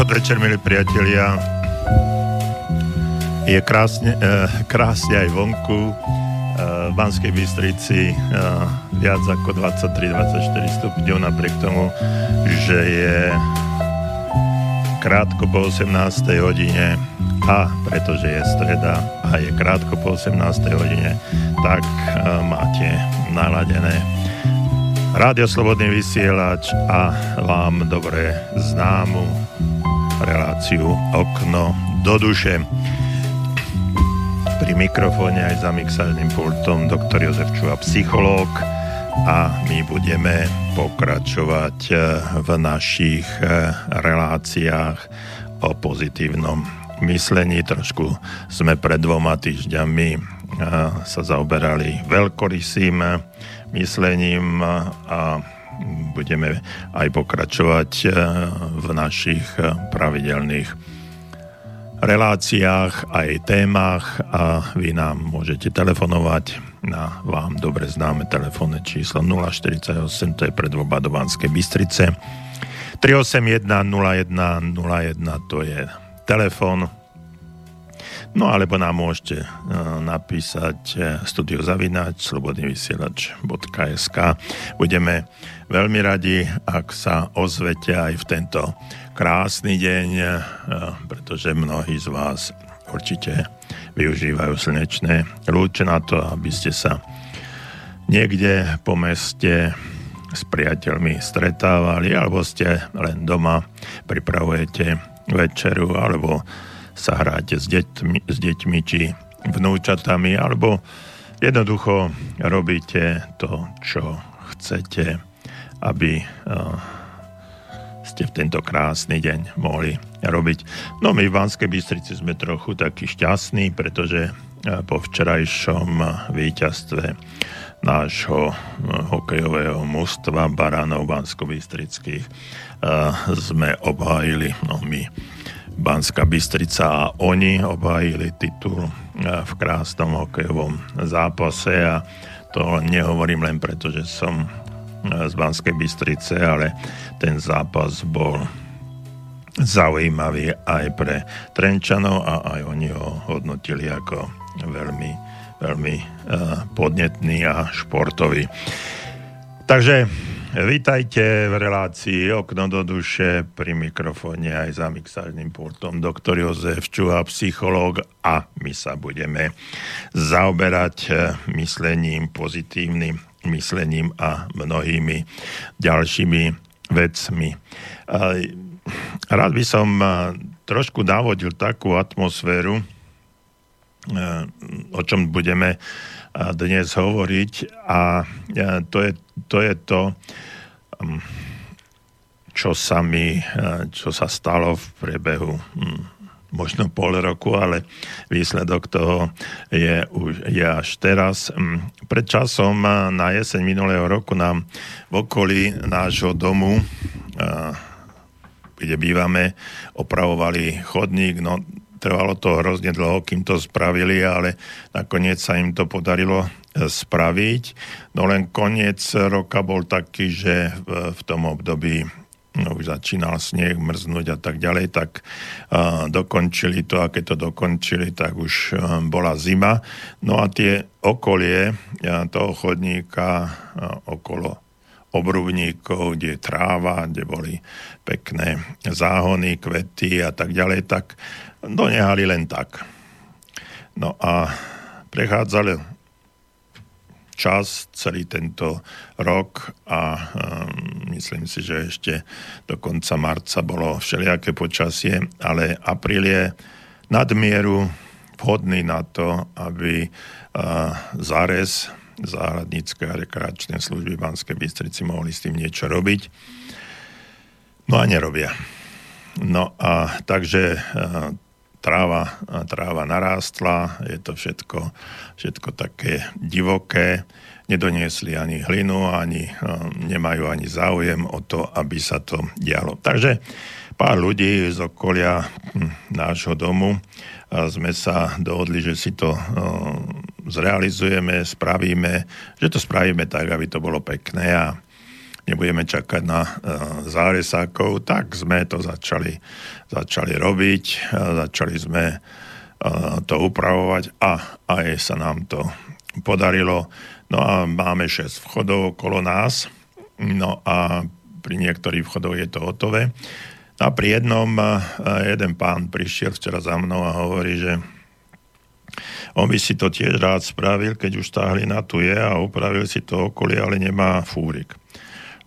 Podvečer, milí priatelia. Je krásne, eh, krásne aj vonku. Eh, v Banskej Bystrici eh, viac ako 23-24 stupňov, napriek tomu, že je krátko po 18. hodine a pretože je streda a je krátko po 18. hodine, tak máte naladené Rádio Slobodný vysielač a vám dobre známu reláciu Okno do duše. Pri mikrofóne aj za mixážnym pultom doktor Jozef Čuva, psychológ a my budeme pokračovať eh, v našich eh, reláciách o pozitívnom myslení. Trošku sme pred dvoma týždňami eh, sa zaoberali veľkorysým myslením a budeme aj pokračovať e, v našich e, pravidelných reláciách, aj témach a vy nám môžete telefonovať na vám dobre známe telefónne číslo 048, to je predvoba do Banskej Bystrice. 381 01 01 to je telefón No alebo nám môžete uh, napísať uh, studiozavinač slobodnyvysielač.sk Budeme veľmi radi, ak sa ozvete aj v tento krásny deň, uh, pretože mnohí z vás určite využívajú slnečné lúče na to, aby ste sa niekde po meste s priateľmi stretávali, alebo ste len doma, pripravujete večeru, alebo sa hráte s deťmi, s deťmi či vnúčatami, alebo jednoducho robíte to, čo chcete, aby uh, ste v tento krásny deň mohli robiť. No my v Banskej Bystrici sme trochu takí šťastní, pretože uh, po včerajšom víťazstve nášho uh, hokejového mužstva Baranov Bansko-Bystrických sme obhájili, no my Banská Bystrica a oni obhájili titul e, v krásnom hokejovom zápase a to nehovorím len preto, že som e, z Banskej Bystrice, ale ten zápas bol zaujímavý aj pre Trenčanov a aj oni ho hodnotili ako veľmi, veľmi e, podnetný a športový. Takže Vítajte v relácii Okno do duše pri mikrofóne aj za mixážnym pultom doktor Jozef Čuha, psychológ a my sa budeme zaoberať eh, myslením, pozitívnym myslením a mnohými ďalšími vecmi. Rád by som eh, trošku navodil takú atmosféru, eh, o čom budeme dnes hovoriť a to je to, je to um, čo sa mi, čo sa stalo v priebehu hm, možno pol roku, ale výsledok toho je, už, je až teraz. Hm, pred časom na jeseň minulého roku nám v okolí nášho domu, kde bývame, opravovali chodník. No, Trvalo to hrozne dlho, kým to spravili, ale nakoniec sa im to podarilo e, spraviť. No len koniec roka bol taký, že v, tom období no, už začínal sneh mrznúť a tak ďalej, tak uh, dokončili to a keď to dokončili, tak už uh, bola zima. No a tie okolie uh, toho chodníka uh, okolo obrubníkov, kde je tráva, kde boli pekné záhony, kvety a tak ďalej, tak donehali len tak. No a prechádzali čas celý tento rok a um, myslím si, že ešte do konca marca bolo všelijaké počasie, ale apríl je nadmieru vhodný na to, aby uh, zárez záhradnícke a rekreačné služby v Banskej Bystrici mohli s tým niečo robiť. No a nerobia. No a takže uh, tráva, tráva narástla, je to všetko, všetko také divoké, nedoniesli ani hlinu, ani nemajú ani záujem o to, aby sa to dialo. Takže pár ľudí z okolia hm, nášho domu sme sa dohodli, že si to zrealizujeme, spravíme, že to spravíme tak, aby to bolo pekné a nebudeme čakať na uh, záresákov, tak sme to začali, začali robiť, uh, začali sme uh, to upravovať a aj sa nám to podarilo. No a máme 6 vchodov okolo nás, no a pri niektorých vchodoch je to hotové. A pri jednom jeden pán prišiel včera za mnou a hovorí, že on by si to tiež rád spravil, keď už tá hlina tu je a upravil si to okolie, ale nemá fúrik.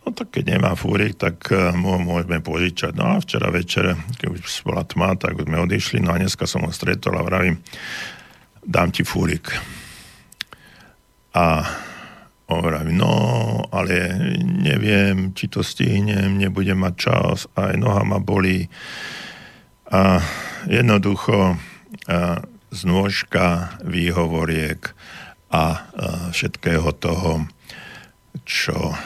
No tak keď nemá fúrik, tak mu môžeme požičať. No a včera večer, keď už bola tma, tak sme odišli, no a dneska som ho stretol a vravím, dám ti fúrik. A Hovorím, no, ale neviem, či to stihnem, nebudem mať čas, aj noha ma bolí. A jednoducho a znôžka výhovoriek a, a všetkého toho, čo a,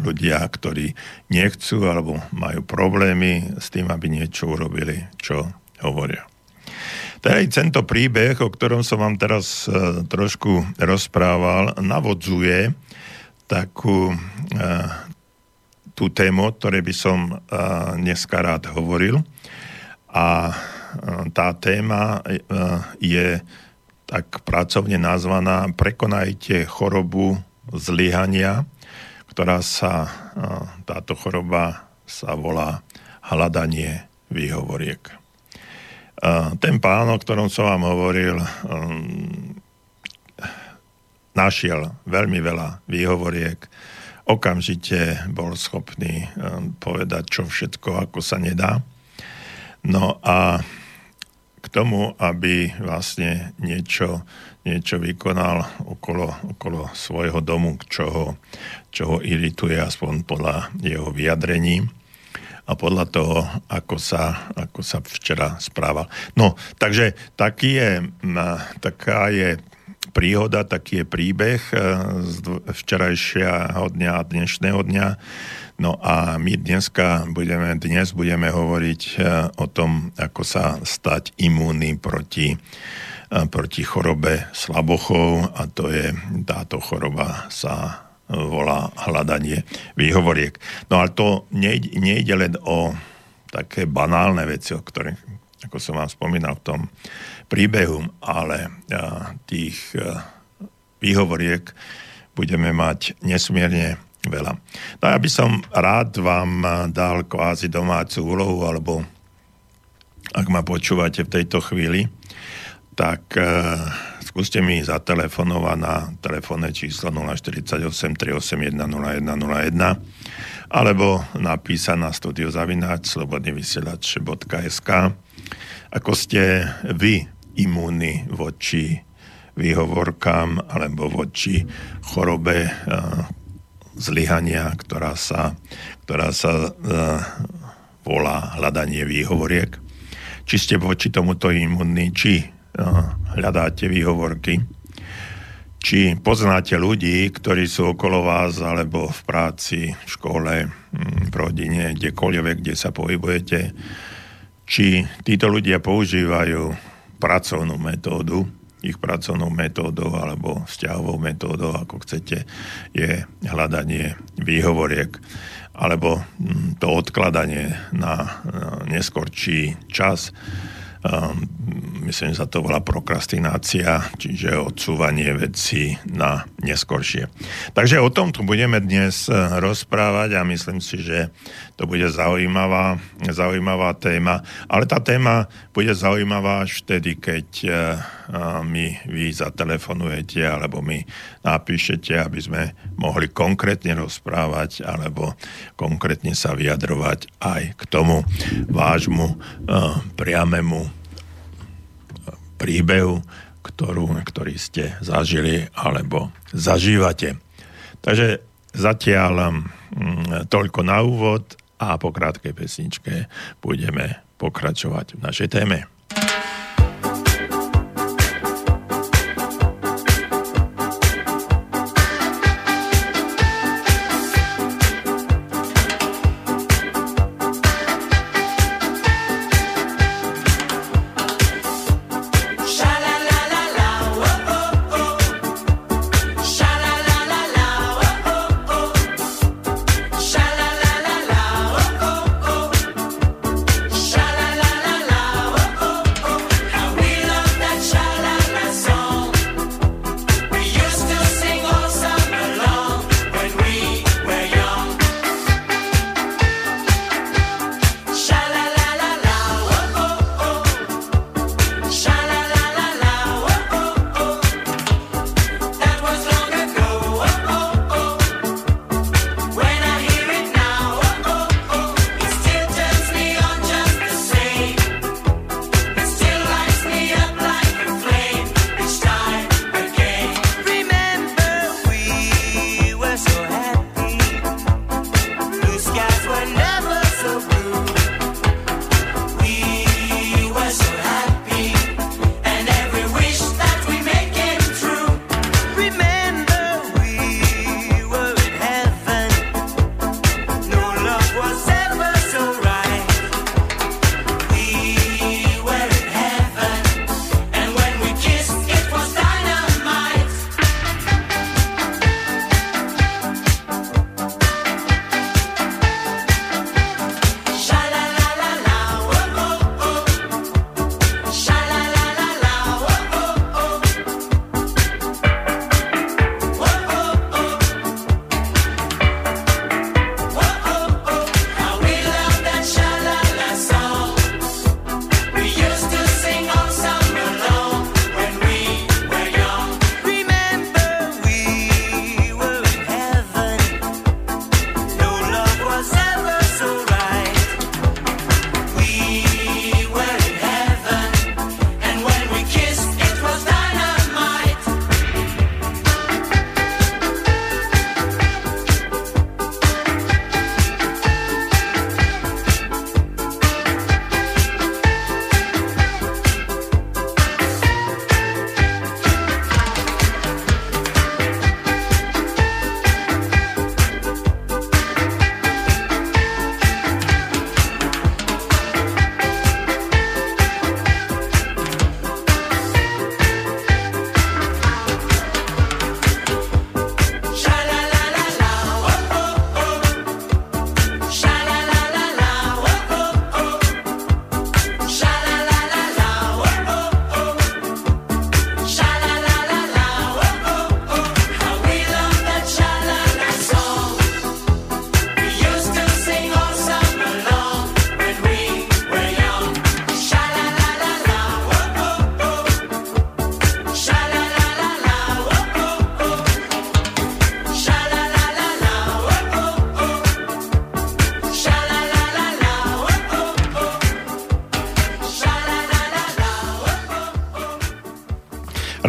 ľudia, ktorí nechcú alebo majú problémy s tým, aby niečo urobili, čo hovoria. Teda tento príbeh, o ktorom som vám teraz uh, trošku rozprával, navodzuje takú uh, tú tému, o ktorej by som uh, dneska rád hovoril. A tá téma je tak pracovne nazvaná Prekonajte chorobu zlyhania, ktorá sa, uh, táto choroba sa volá hľadanie výhovoriek. Ten pán, o ktorom som vám hovoril, um, našiel veľmi veľa výhovoriek, okamžite bol schopný povedať, čo všetko, ako sa nedá. No a k tomu, aby vlastne niečo, niečo vykonal okolo, okolo svojho domu, čo ho, čo ho irituje, aspoň podľa jeho vyjadrení, a podľa toho, ako sa, ako sa včera správal. No, takže taký je, taká je príhoda, taký je príbeh e, z včerajšieho dňa a dnešného dňa. No a my dneska budeme, dnes budeme hovoriť e, o tom, ako sa stať imúnny proti, e, proti chorobe slabochov a to je, táto choroba sa volá hľadanie výhovoriek. No ale to nejde, nejde len o také banálne veci, o ktorých, ako som vám spomínal v tom príbehu, ale tých výhovoriek budeme mať nesmierne veľa. No ja by som rád vám dal kvázi domácu úlohu, alebo ak ma počúvate v tejto chvíli, tak skúste mi zatelefonovať na telefónne číslo 048 381 0101 alebo napísať na studiozavináč slobodnyvysielač.sk ako ste vy imúni voči výhovorkám alebo voči chorobe uh, zlyhania, ktorá sa, ktorá sa uh, volá hľadanie výhovoriek. Či ste voči tomuto imunní, či hľadáte výhovorky, či poznáte ľudí, ktorí sú okolo vás, alebo v práci, v škole, mm, v rodine, kdekoľvek, kde sa pohybujete, či títo ľudia používajú pracovnú metódu, ich pracovnou metódou alebo vzťahovou metódou, ako chcete, je hľadanie výhovoriek alebo mm, to odkladanie na neskorčí čas myslím, že sa to volá prokrastinácia, čiže odsúvanie vecí na neskoršie. Takže o tom tu budeme dnes eh, rozprávať a myslím si, že to bude zaujímavá, zaujímavá téma. Ale tá téma bude zaujímavá až vtedy, keď uh, mi vy zatelefonujete alebo mi napíšete, aby sme mohli konkrétne rozprávať alebo konkrétne sa vyjadrovať aj k tomu vášmu uh, priamému príbehu, ktorú, ktorý ste zažili alebo zažívate. Takže zatiaľ mm, toľko na úvod a po krátkej pesničke budeme pokračovať v našej téme.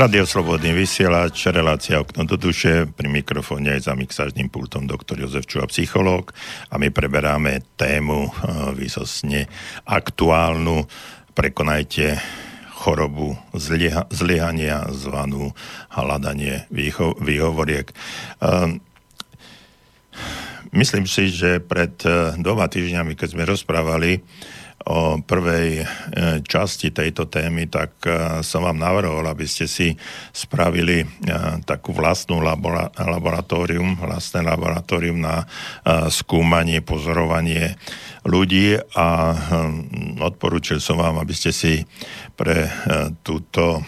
Radio Slobodný vysielač, relácia okno do duše, pri mikrofóne aj za mixážnym pultom doktor Jozef Čuha, psychológ a my preberáme tému uh, výsostne aktuálnu. Prekonajte chorobu zlyha, zlyhania zvanú hľadanie výho, výhovoriek. Uh, myslím si, že pred uh, dvoma týždňami, keď sme rozprávali o prvej e, časti tejto témy, tak e, som vám navrhol, aby ste si spravili e, takú vlastnú laboratórium, vlastné laboratórium na skúmanie, pozorovanie ľudí a odporúčil som vám, aby ste si pre túto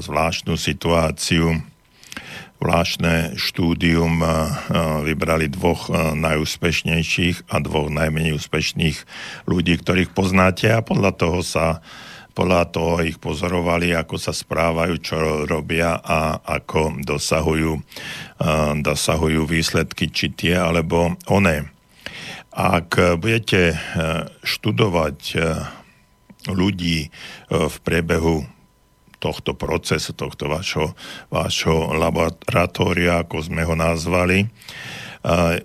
zvláštnu situáciu zvláštne štúdium vybrali dvoch najúspešnejších a dvoch najmenej úspešných ľudí, ktorých poznáte a podľa toho sa podľa toho ich pozorovali, ako sa správajú, čo robia a ako dosahujú, dosahujú výsledky, či tie alebo oné. Ak budete študovať ľudí v priebehu tohto procesu, tohto vašho, vašho laboratória, ako sme ho nazvali,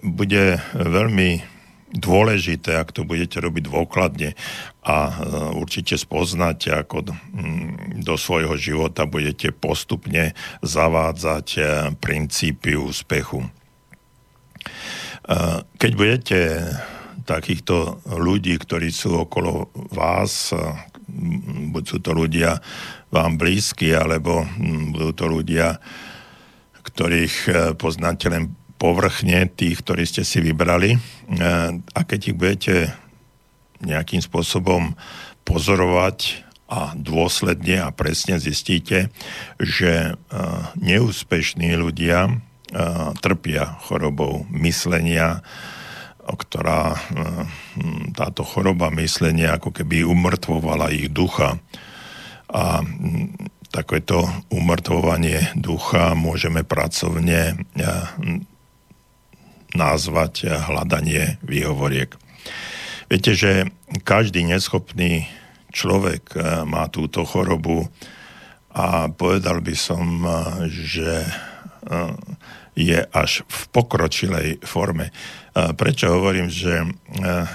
bude veľmi dôležité, ak to budete robiť dôkladne a e, určite spoznáte, ako do svojho života budete postupne zavádzať e, princípy úspechu. E, keď budete takýchto ľudí, ktorí sú okolo vás, buď sú to ľudia vám blízky, alebo hm, budú to ľudia, ktorých e, poznáte len povrchne, tých, ktorí ste si vybrali. E, a keď ich budete nejakým spôsobom pozorovať a dôsledne a presne zistíte, že e, neúspešní ľudia trpia chorobou myslenia, ktorá hm, táto choroba myslenia ako keby umrtvovala ich ducha a takéto umrtvovanie ducha môžeme pracovne nazvať hľadanie výhovoriek. Viete, že každý neschopný človek má túto chorobu a povedal by som, že je až v pokročilej forme. Prečo hovorím, že e,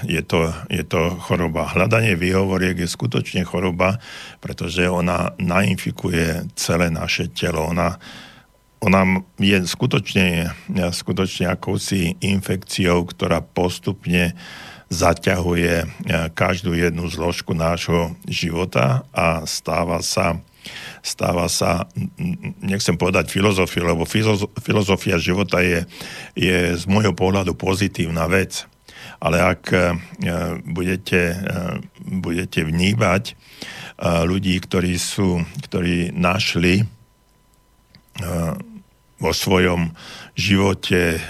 je to, je to choroba? Hľadanie výhovoriek je skutočne choroba, pretože ona nainfikuje celé naše telo. Ona, ona je skutočne, skutočne akousi infekciou, ktorá postupne zaťahuje e, každú jednu zložku nášho života a stáva sa stáva sa, nechcem povedať filozofiu, lebo filozofia života je, je z môjho pohľadu pozitívna vec. Ale ak e, budete, e, budete vnímať e, ľudí, ktorí, sú, ktorí našli vo svojom živote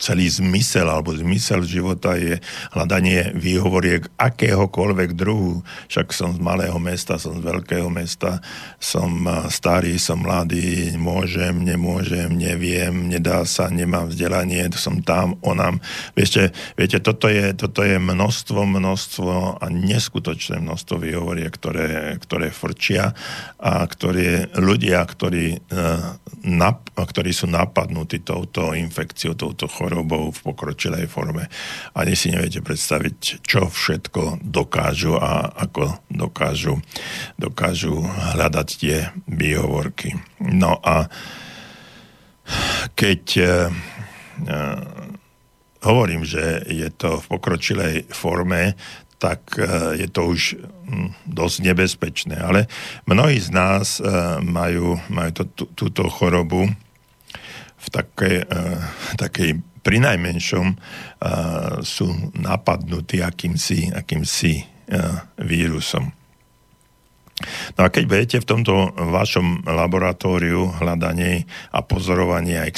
celý zmysel alebo zmysel života je hľadanie výhovoriek akéhokoľvek druhu. Však som z malého mesta, som z veľkého mesta, som starý, som mladý, môžem, nemôžem, neviem, nedá sa, nemám vzdelanie, som tam, onam. Viete, viete toto, je, toto je množstvo, množstvo a neskutočné množstvo výhovoriek, ktoré, ktoré frčia a ktoré ľudia, ktorí, nap, ktorí sú napadnutí touto infekciou, touto chorobou, chorobou v pokročilej forme. Ani si neviete predstaviť, čo všetko dokážu a ako dokážu, dokážu hľadať tie výhovorky. No a keď e, e, hovorím, že je to v pokročilej forme, tak e, je to už hm, dosť nebezpečné. Ale mnohí z nás e, majú, majú to, tú, túto chorobu v takej, takej pri najmenšom uh, sú napadnutí akýmsi, akýmsi uh, vírusom. No a keď budete v tomto vašom laboratóriu hľadaní a pozorovaní a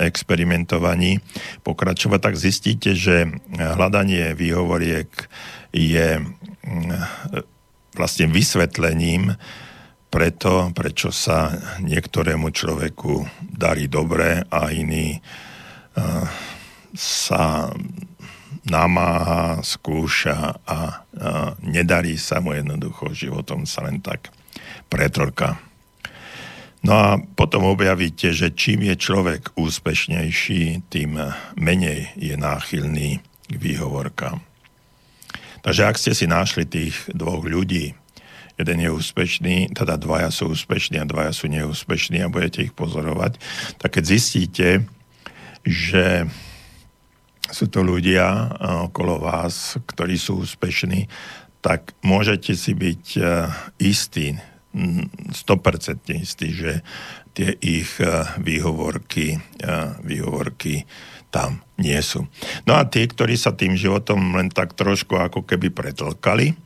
experimentovaní pokračovať, tak zistíte, že hľadanie výhovoriek je vlastne vysvetlením preto, prečo sa niektorému človeku darí dobre a iný sa namáha, skúša a, a nedarí sa mu jednoducho životom sa len tak pretrka. No a potom objavíte, že čím je človek úspešnejší, tým menej je náchylný k výhovorkám. Takže ak ste si našli tých dvoch ľudí, jeden je úspešný, teda dvaja sú úspešní a dvaja sú neúspešní a budete ich pozorovať, tak keď zistíte, že sú to ľudia okolo vás, ktorí sú úspešní, tak môžete si byť istí, 100% istý, že tie ich eh, výhovorky, eh, výhovorky tam nie sú. No a tí, ktorí sa tým životom len tak trošku ako keby pretlkali,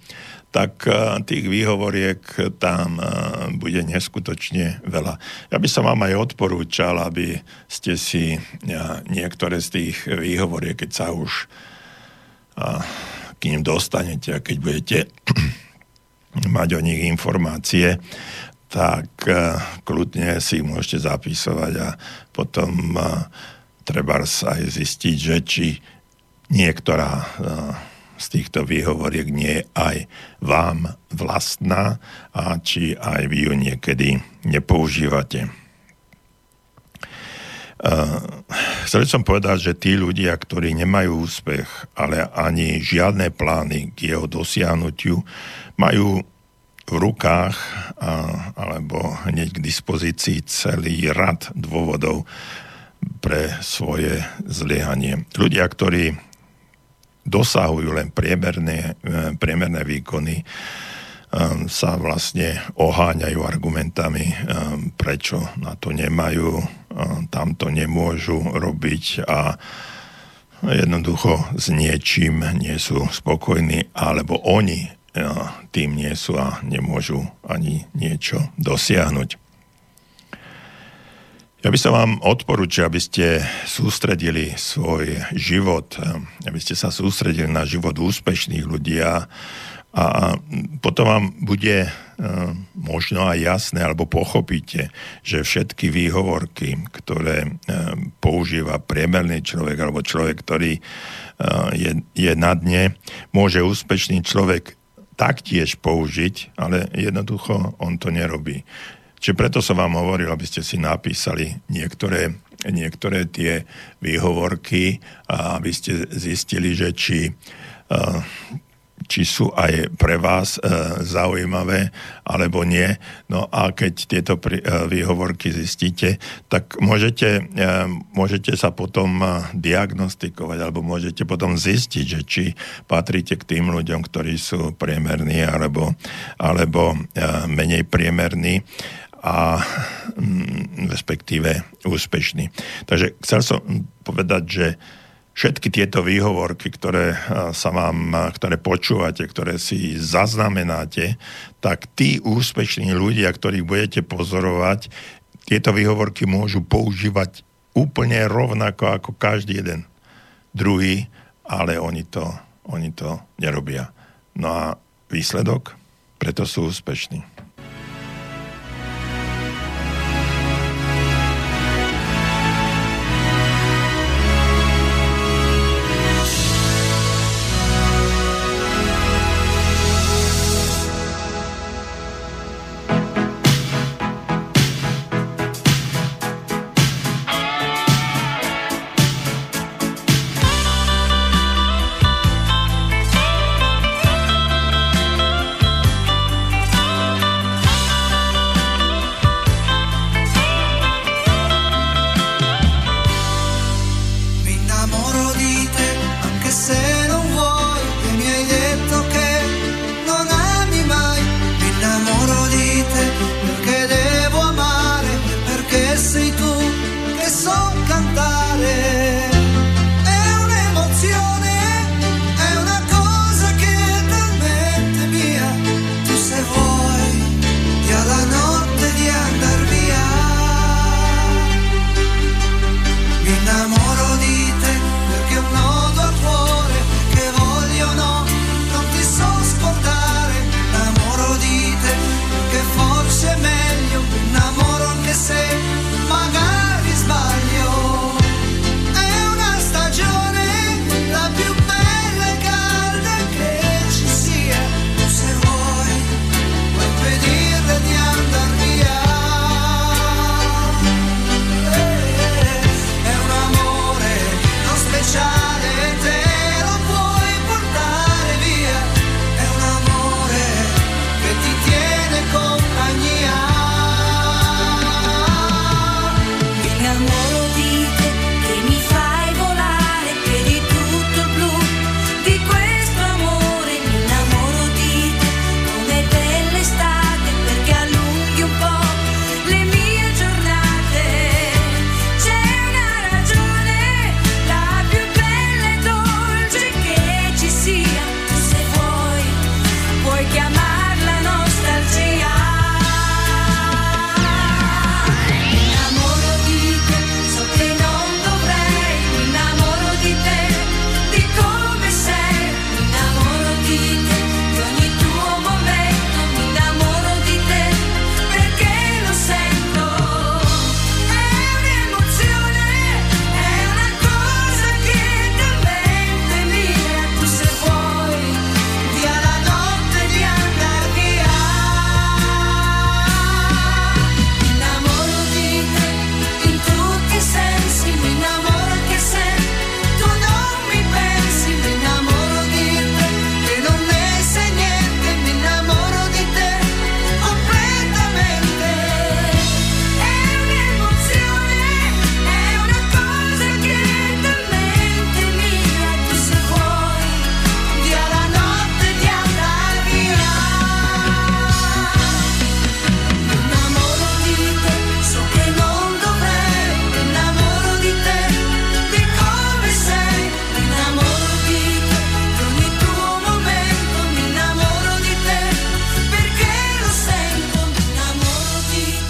tak eh, tých výhovoriek tam bude neskutočne veľa. Ja by som vám aj odporúčal, aby ste si niektoré z tých výhovoriek, keď sa už k ním dostanete a keď budete mať o nich informácie, tak kľudne si ich môžete zapisovať a potom treba aj zistiť, že či niektorá z týchto výhovoriek nie je aj vám vlastná a či aj vy ju niekedy nepoužívate. Uh, chcel som povedať, že tí ľudia, ktorí nemajú úspech, ale ani žiadne plány k jeho dosiahnutiu, majú v rukách alebo hneď k dispozícii celý rad dôvodov pre svoje zliehanie. Ľudia, ktorí dosahujú len priemerné, e, priemerné výkony, e, sa vlastne oháňajú argumentami, e, prečo na to nemajú, tam to nemôžu robiť a jednoducho s niečím nie sú spokojní, alebo oni tým nie sú a nemôžu ani niečo dosiahnuť. Ja by som vám odporúčal, aby ste sústredili svoj život, aby ste sa sústredili na život úspešných ľudí a, a potom vám bude možno aj jasné, alebo pochopíte, že všetky výhovorky, ktoré používa priemerný človek alebo človek, ktorý je, je na dne, môže úspešný človek taktiež použiť, ale jednoducho on to nerobí. Čiže preto som vám hovoril, aby ste si napísali niektoré, niektoré tie výhovorky a aby ste zistili, že či uh, či sú aj pre vás e, zaujímavé alebo nie. No a keď tieto e, výhovorky zistíte, tak môžete, e, môžete sa potom e, diagnostikovať alebo môžete potom zistiť, že či patríte k tým ľuďom, ktorí sú priemerní alebo, alebo e, menej priemerní a mm, respektíve úspešní. Takže chcel som povedať, že všetky tieto výhovorky, ktoré sa vám, ktoré počúvate, ktoré si zaznamenáte, tak tí úspešní ľudia, ktorých budete pozorovať, tieto výhovorky môžu používať úplne rovnako ako každý jeden druhý, ale oni to, oni to nerobia. No a výsledok? Preto sú úspešní.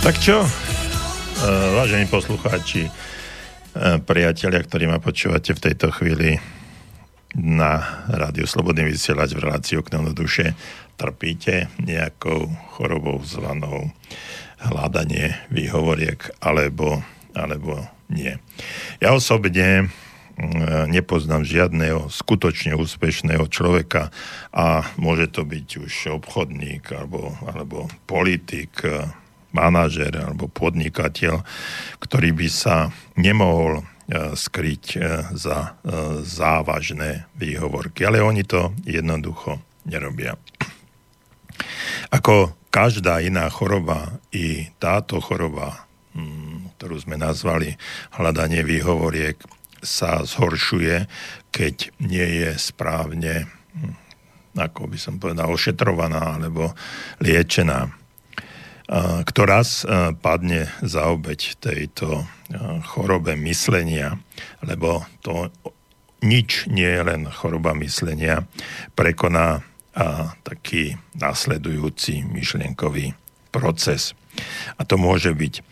Tak čo, vážení poslucháči, priatelia, ktorí ma počúvate v tejto chvíli na Rádiu Slobodný vysielať v relácii Okno do duše, trpíte nejakou chorobou zvanou hľadanie výhovoriek alebo, alebo nie. Ja osobne nepoznám žiadneho skutočne úspešného človeka a môže to byť už obchodník alebo, alebo politik, manažer alebo podnikateľ, ktorý by sa nemohol e, skryť e, za e, závažné výhovorky. Ale oni to jednoducho nerobia. Ako každá iná choroba, i táto choroba, mm, ktorú sme nazvali hľadanie výhovoriek, sa zhoršuje, keď nie je správne, hm, ako by som povedal, ošetrovaná alebo liečená kto raz padne za obeď tejto chorobe myslenia, lebo to nič nie je len choroba myslenia, prekoná a taký následujúci myšlienkový proces. A to môže byť a,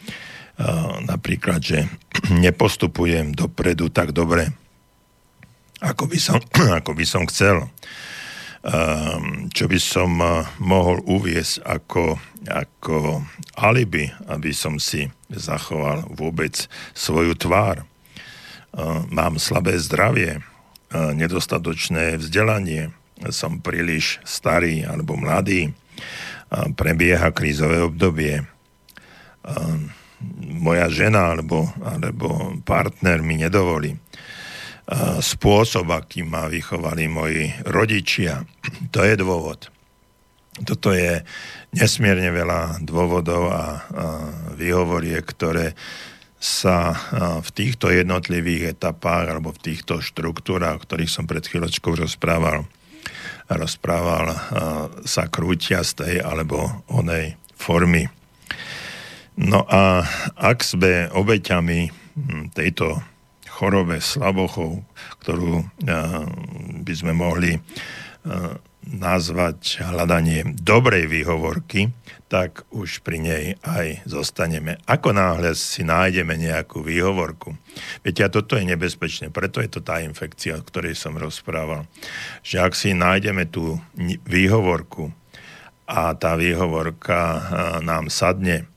napríklad, že nepostupujem dopredu tak dobre, ako by som, ako by som chcel. Ehm, čo by som eh, mohol uviesť ako, ako alibi, aby som si zachoval vôbec svoju tvár. Ehm, mám slabé zdravie, eh, nedostatočné vzdelanie, som príliš starý alebo mladý, ehm, prebieha krízové obdobie, moja žena alebo, alebo partner mi nedovolí spôsob, aký ma vychovali moji rodičia. To je dôvod. Toto je nesmierne veľa dôvodov a, a ktoré sa v týchto jednotlivých etapách alebo v týchto štruktúrach, o ktorých som pred chvíľočkou rozprával, rozprával, sa krútia z tej alebo onej formy. No a ak sme obeťami tejto chorobe slabochov, ktorú by sme mohli nazvať hľadanie dobrej výhovorky, tak už pri nej aj zostaneme. Ako náhle si nájdeme nejakú výhovorku. Viete, a toto je nebezpečné, preto je to tá infekcia, o ktorej som rozprával. Že ak si nájdeme tú výhovorku a tá výhovorka nám sadne,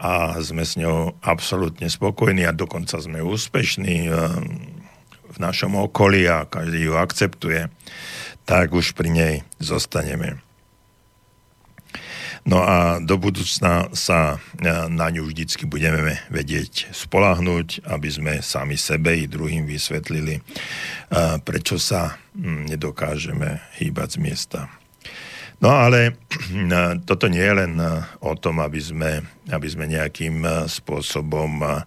a sme s ňou absolútne spokojní a dokonca sme úspešní eh, v našom okolí a každý ju akceptuje, tak už pri nej zostaneme. No a do budúcna sa eh, na ňu vždycky budeme vedieť spolahnúť, aby sme sami sebe i druhým vysvetlili, eh, prečo sa nedokážeme hýbať z miesta. No ale toto nie je len eh, o tom, aby sme, aby sme nejakým eh, spôsobom eh,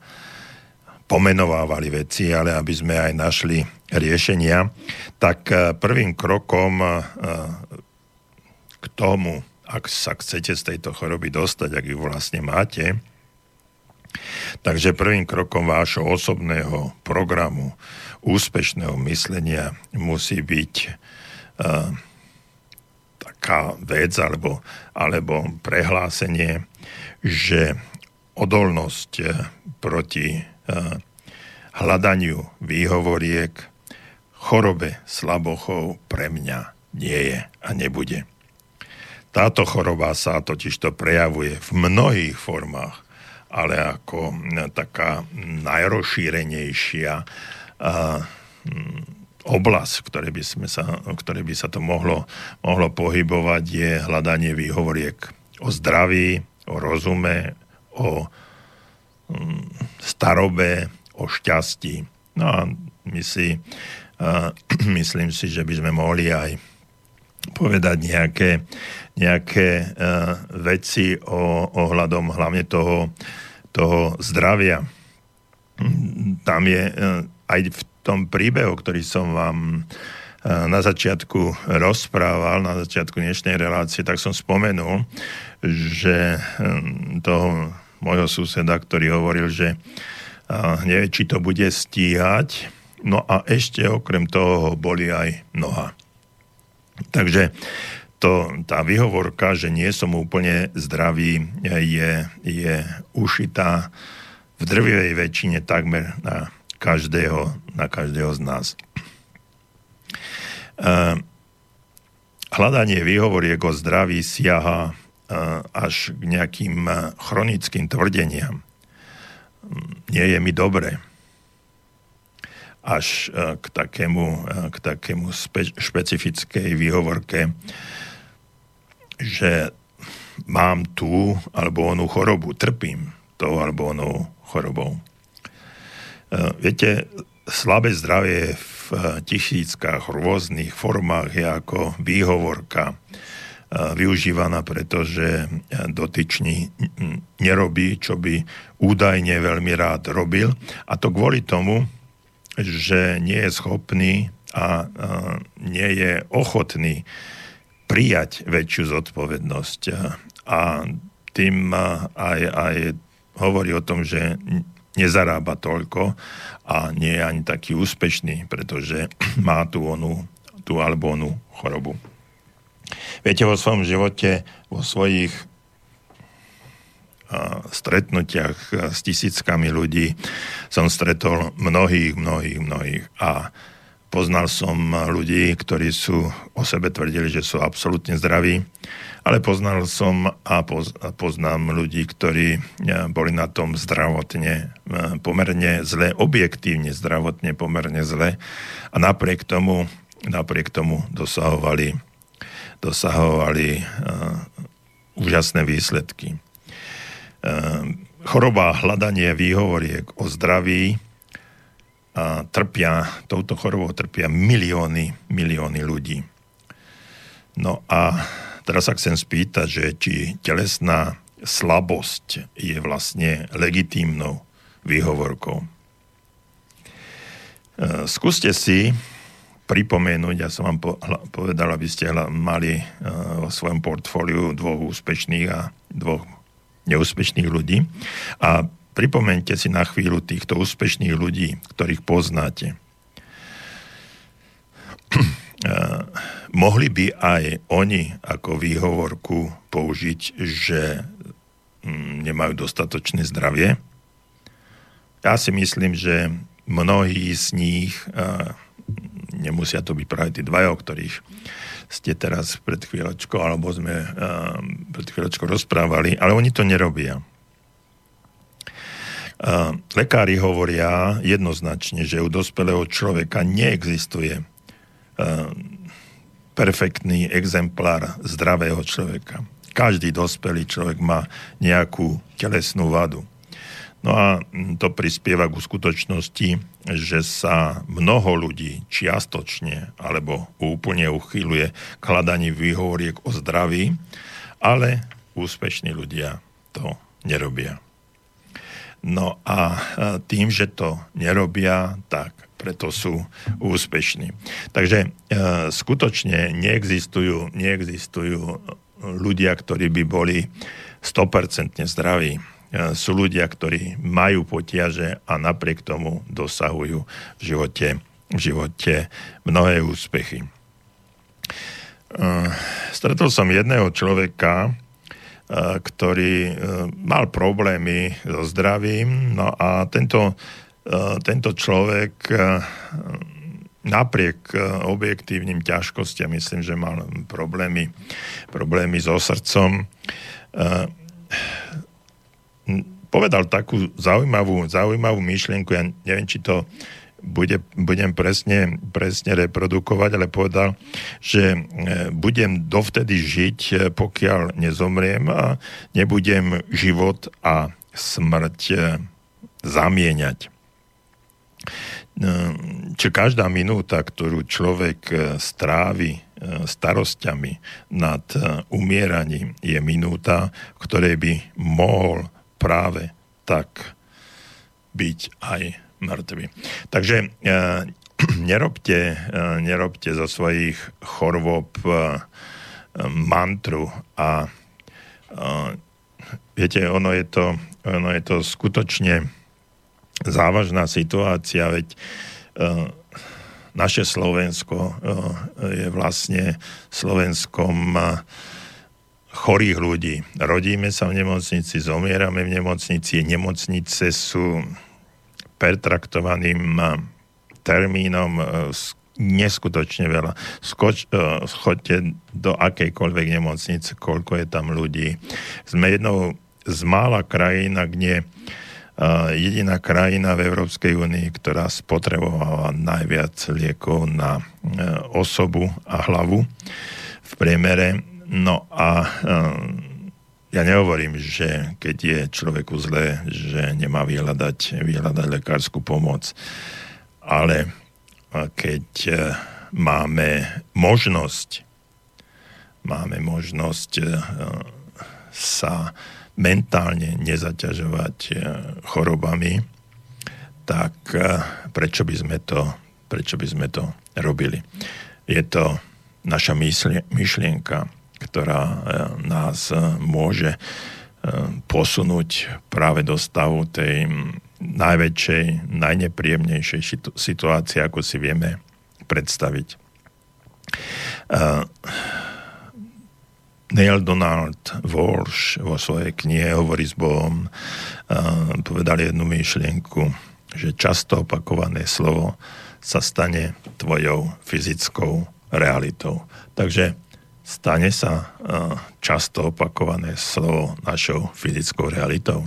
pomenovávali veci, ale aby sme aj našli riešenia, tak prvým krokom k tomu, ak sa chcete z tejto choroby dostať, ak ju vlastne máte, takže prvým krokom vášho osobného programu úspešného myslenia musí byť taká vec alebo, alebo prehlásenie, že odolnosť eh, proti eh, hľadaniu výhovoriek, chorobe slabochov pre mňa nie je a nebude. Táto choroba sa totiž to prejavuje v mnohých formách, ale ako eh, taká najrozšírenejšia oblasť, ktorej by, sme sa, ktorej by sa to mohlo, mohlo pohybovať, je hľadanie výhovoriek o zdraví, o rozume, o mm, starobe, o šťastí. No a my si, uh, myslím si, že by sme mohli aj povedať nejaké, nejaké uh, veci o, ohľadom hlavne toho, toho zdravia. Tam je uh, aj v tom príbehu, ktorý som vám e, na začiatku rozprával, na začiatku dnešnej relácie, tak som spomenul, že e, toho môjho suseda, ktorý hovoril, že e, nevie, či to bude stíhať, no a ešte okrem toho boli aj noha. Takže to, tá vyhovorka, že nie som úplne zdravý, je, je ušitá v drvivej väčšine takmer na každého, na každého z nás. Uh, hľadanie výhovoriek o zdraví siaha uh, až k nejakým chronickým tvrdeniam. Nie je mi dobre až k takému, k takému spe, špecifickej výhovorke, že mám tú alebo onú chorobu, trpím tou alebo onou chorobou. E, viete, slabé zdravie v tisíckach rôznych formách je ako výhovorka využívaná, pretože dotyčný nerobí, čo by údajne veľmi rád robil. A to kvôli tomu, že nie je schopný a, nie je ochotný prijať väčšiu zodpovednosť. A tým aj, aj hovorí o tom, že nezarába toľko a nie je ani taký úspešný, pretože má tú onú, tú alebo onú chorobu. Viete, vo svojom živote, vo svojich stretnutiach s tisíckami ľudí som stretol mnohých, mnohých, mnohých a poznal som ľudí, ktorí sú o sebe tvrdili, že sú absolútne zdraví, ale poznal som a poznám ľudí, ktorí e, boli na tom zdravotne e, pomerne zle, objektívne zdravotne pomerne zle a napriek tomu, napriek tomu dosahovali, dosahovali uh, úžasné výsledky. Ehm, choroba hľadanie výhovoriek o zdraví a trpia, touto chorobou trpia milióny, milióny ľudí. No a teraz sa chcem spýtať, že či telesná slabosť je vlastne legitímnou výhovorkou. Ehm, skúste si pripomenúť, ja som vám povedal, aby ste mali ehm, vo svojom portfóliu dvoch úspešných a dvoch neúspešných ľudí. A pripomente si na chvíľu týchto úspešných ľudí, ktorých poznáte. Mohli by aj oni ako výhovorku použiť, že mm, nemajú dostatočné zdravie? Ja si myslím, že mnohí z nich, nemusia to byť práve tí dvaja, o ktorých ste teraz pred chvíľočkou, alebo sme pred chvíľočkou rozprávali, ale oni to nerobia. Lekári hovoria jednoznačne, že u dospelého človeka neexistuje perfektný exemplár zdravého človeka. Každý dospelý človek má nejakú telesnú vadu. No a to prispieva k skutočnosti, že sa mnoho ľudí čiastočne alebo úplne uchyluje k hľadaní výhovoriek o zdraví, ale úspešní ľudia to nerobia. No a tým, že to nerobia, tak preto sú úspešní. Takže e, skutočne neexistujú, neexistujú ľudia, ktorí by boli 100% zdraví E, sú ľudia, ktorí majú potiaže a napriek tomu dosahujú v živote, v živote mnohé úspechy. E, stretol som jedného človeka, e, ktorý mal problémy so zdravím, no a tento, tento človek napriek objektívnym ťažkostiam, myslím, že mal problémy, problémy so srdcom, povedal takú zaujímavú, zaujímavú myšlienku, ja neviem, či to bude, budem presne, presne reprodukovať, ale povedal, že e, budem dovtedy žiť, e, pokiaľ nezomriem a nebudem život a smrť e, zamieňať. Čiže každá minúta, ktorú človek strávi starosťami nad umieraním, je minúta, v ktorej by mohol práve tak byť aj mŕtvy. Takže e, nerobte, e, nerobte zo svojich chorôb e, mantru a e, viete, ono je, to, ono je to skutočne závažná situácia, veď e, naše Slovensko je vlastne Slovenskom chorých ľudí. Rodíme sa v nemocnici, zomierame v nemocnici, nemocnice sú pertraktovaným termínom neskutočne veľa. Skoč, schoďte do akejkoľvek nemocnice, koľko je tam ľudí. Sme jednou z mála krajín, nie jediná krajina v Európskej únii, ktorá spotrebovala najviac liekov na e, osobu a hlavu v priemere. No a e, ja nehovorím, že keď je človeku zlé, že nemá vyhľadať, vyhľadať lekárskú pomoc, ale e, keď máme možnosť máme možnosť sa mentálne nezaťažovať e, chorobami, tak e, prečo by sme to, prečo by sme to robili? Je to naša myšlienka, ktorá e, nás môže posunúť práve do stavu tej najväčšej, najnepríjemnejšej situácie, ako si vieme predstaviť. Neil Donald Walsh vo svojej knihe Hovorí s Bohom povedal jednu myšlienku, že často opakované slovo sa stane tvojou fyzickou realitou. Takže stane sa často opakované slovo našou fyzickou realitou.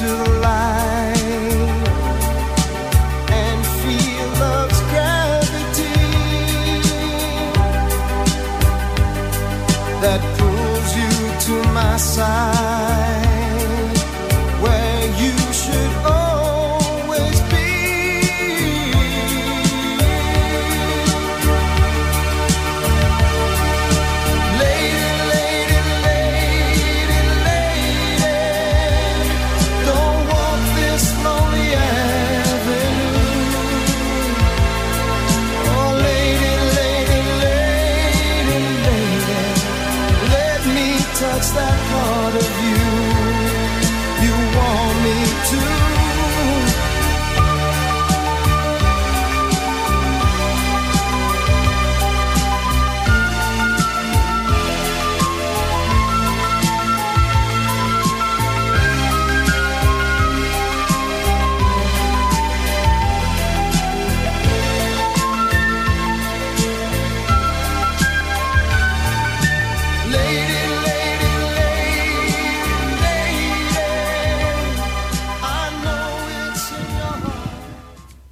to the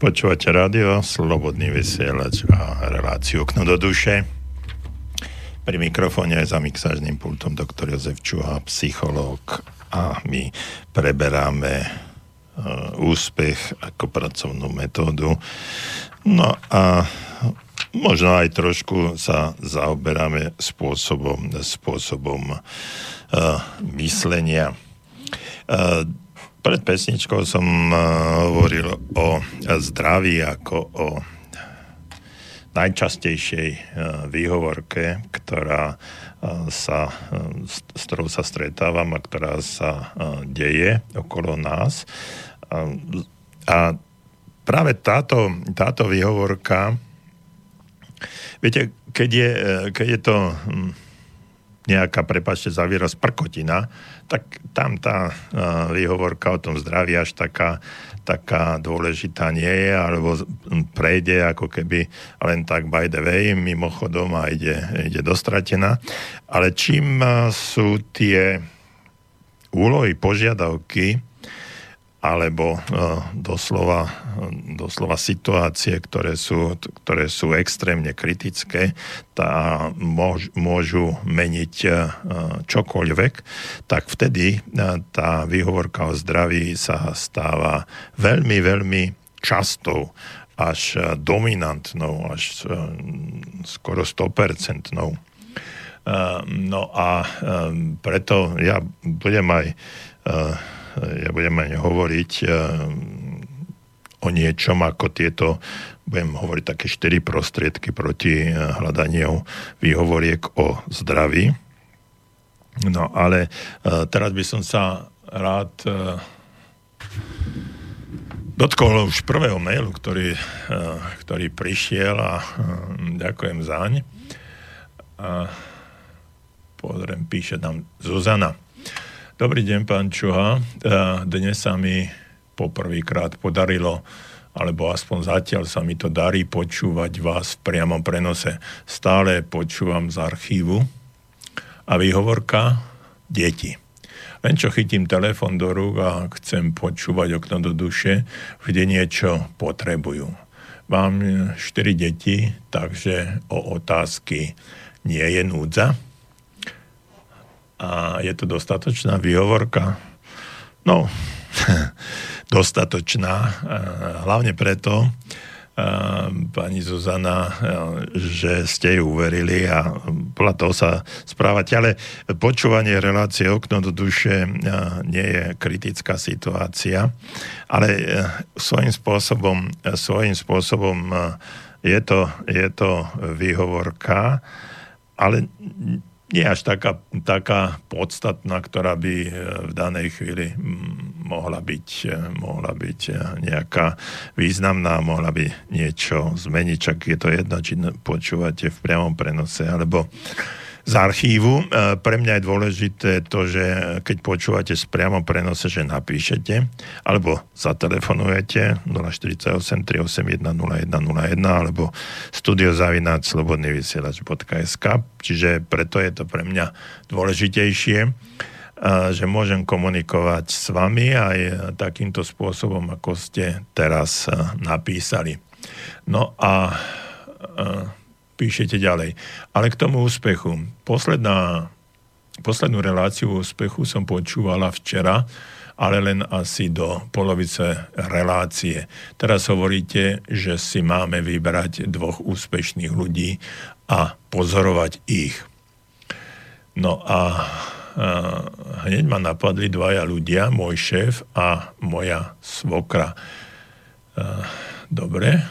Počúvate rádio, slobodný vysielač a reláciu okno do duše. Pri mikrofóne aj za mixážnym pultom doktor Jozef Čuha, psychológ a my preberáme uh, úspech ako pracovnú metódu. No a možno aj trošku sa zaoberáme spôsobom, spôsobom uh, myslenia. Uh, pred pesničkou som uh, hovoril o zdraví ako o najčastejšej uh, výhovorke, ktorá uh, sa, s ktorou sa stretávam a ktorá sa deje okolo nás. A práve táto, táto výhovorka, viete, keď je, keď je to hm, nejaká, prepačte za výraz, prkotina, tak tam tá uh, výhovorka o tom zdraví až taká, taká dôležitá nie je, alebo prejde ako keby len tak by the way, mimochodom a ide, ide dostratená. Ale čím uh, sú tie úlohy, požiadavky alebo uh, doslova, doslova situácie, ktoré sú, ktoré sú extrémne kritické môž, môžu meniť uh, čokoľvek, tak vtedy uh, tá výhovorka o zdraví sa stáva veľmi, veľmi častou až dominantnou, až skoro 100%. No a preto ja budem aj ja budem aj hovoriť eh, o niečom ako tieto, budem hovoriť také štyri prostriedky proti eh, hľadaniu výhovoriek o zdraví. No ale eh, teraz by som sa rád dotkol už prvého mailu, ktorý, ktorý prišiel a ďakujem zaň. A pozriem, píše tam Zuzana. Dobrý deň, pán Čuha. E, dnes sa mi poprvýkrát podarilo, alebo aspoň zatiaľ sa mi to darí počúvať vás v priamom prenose. Stále počúvam z archívu a výhovorka deti. Len čo chytím telefon do rúk a chcem počúvať okno do duše, vždy niečo potrebujú. Mám 4 deti, takže o otázky nie je núdza a je to dostatočná výhovorka? No, dostatočná, hlavne preto, pani Zuzana, že ste ju uverili a podľa toho sa správate. Ale počúvanie relácie okno do duše nie je kritická situácia, ale svojím spôsobom, svojím spôsobom je to, je to výhovorka, ale nie až taká, taká podstatná, ktorá by e, v danej chvíli mohla byť, e, mohla byť e, nejaká významná, mohla by niečo zmeniť, čak je to jedno, či počúvate v priamom prenose, alebo z archívu. E, pre mňa je dôležité to, že keď počúvate z priamom prenose, že napíšete alebo zatelefonujete 048 381 0101 alebo studiozavináč slobodnyvysielač.sk čiže preto je to pre mňa dôležitejšie e, že môžem komunikovať s vami aj takýmto spôsobom, ako ste teraz e, napísali. No a píšete ďalej. Ale k tomu úspechu. Posledná, poslednú reláciu úspechu som počúvala včera, ale len asi do polovice relácie. Teraz hovoríte, že si máme vybrať dvoch úspešných ľudí a pozorovať ich. No a hneď ma napadli dvaja ľudia, môj šéf a moja svokra. Dobre,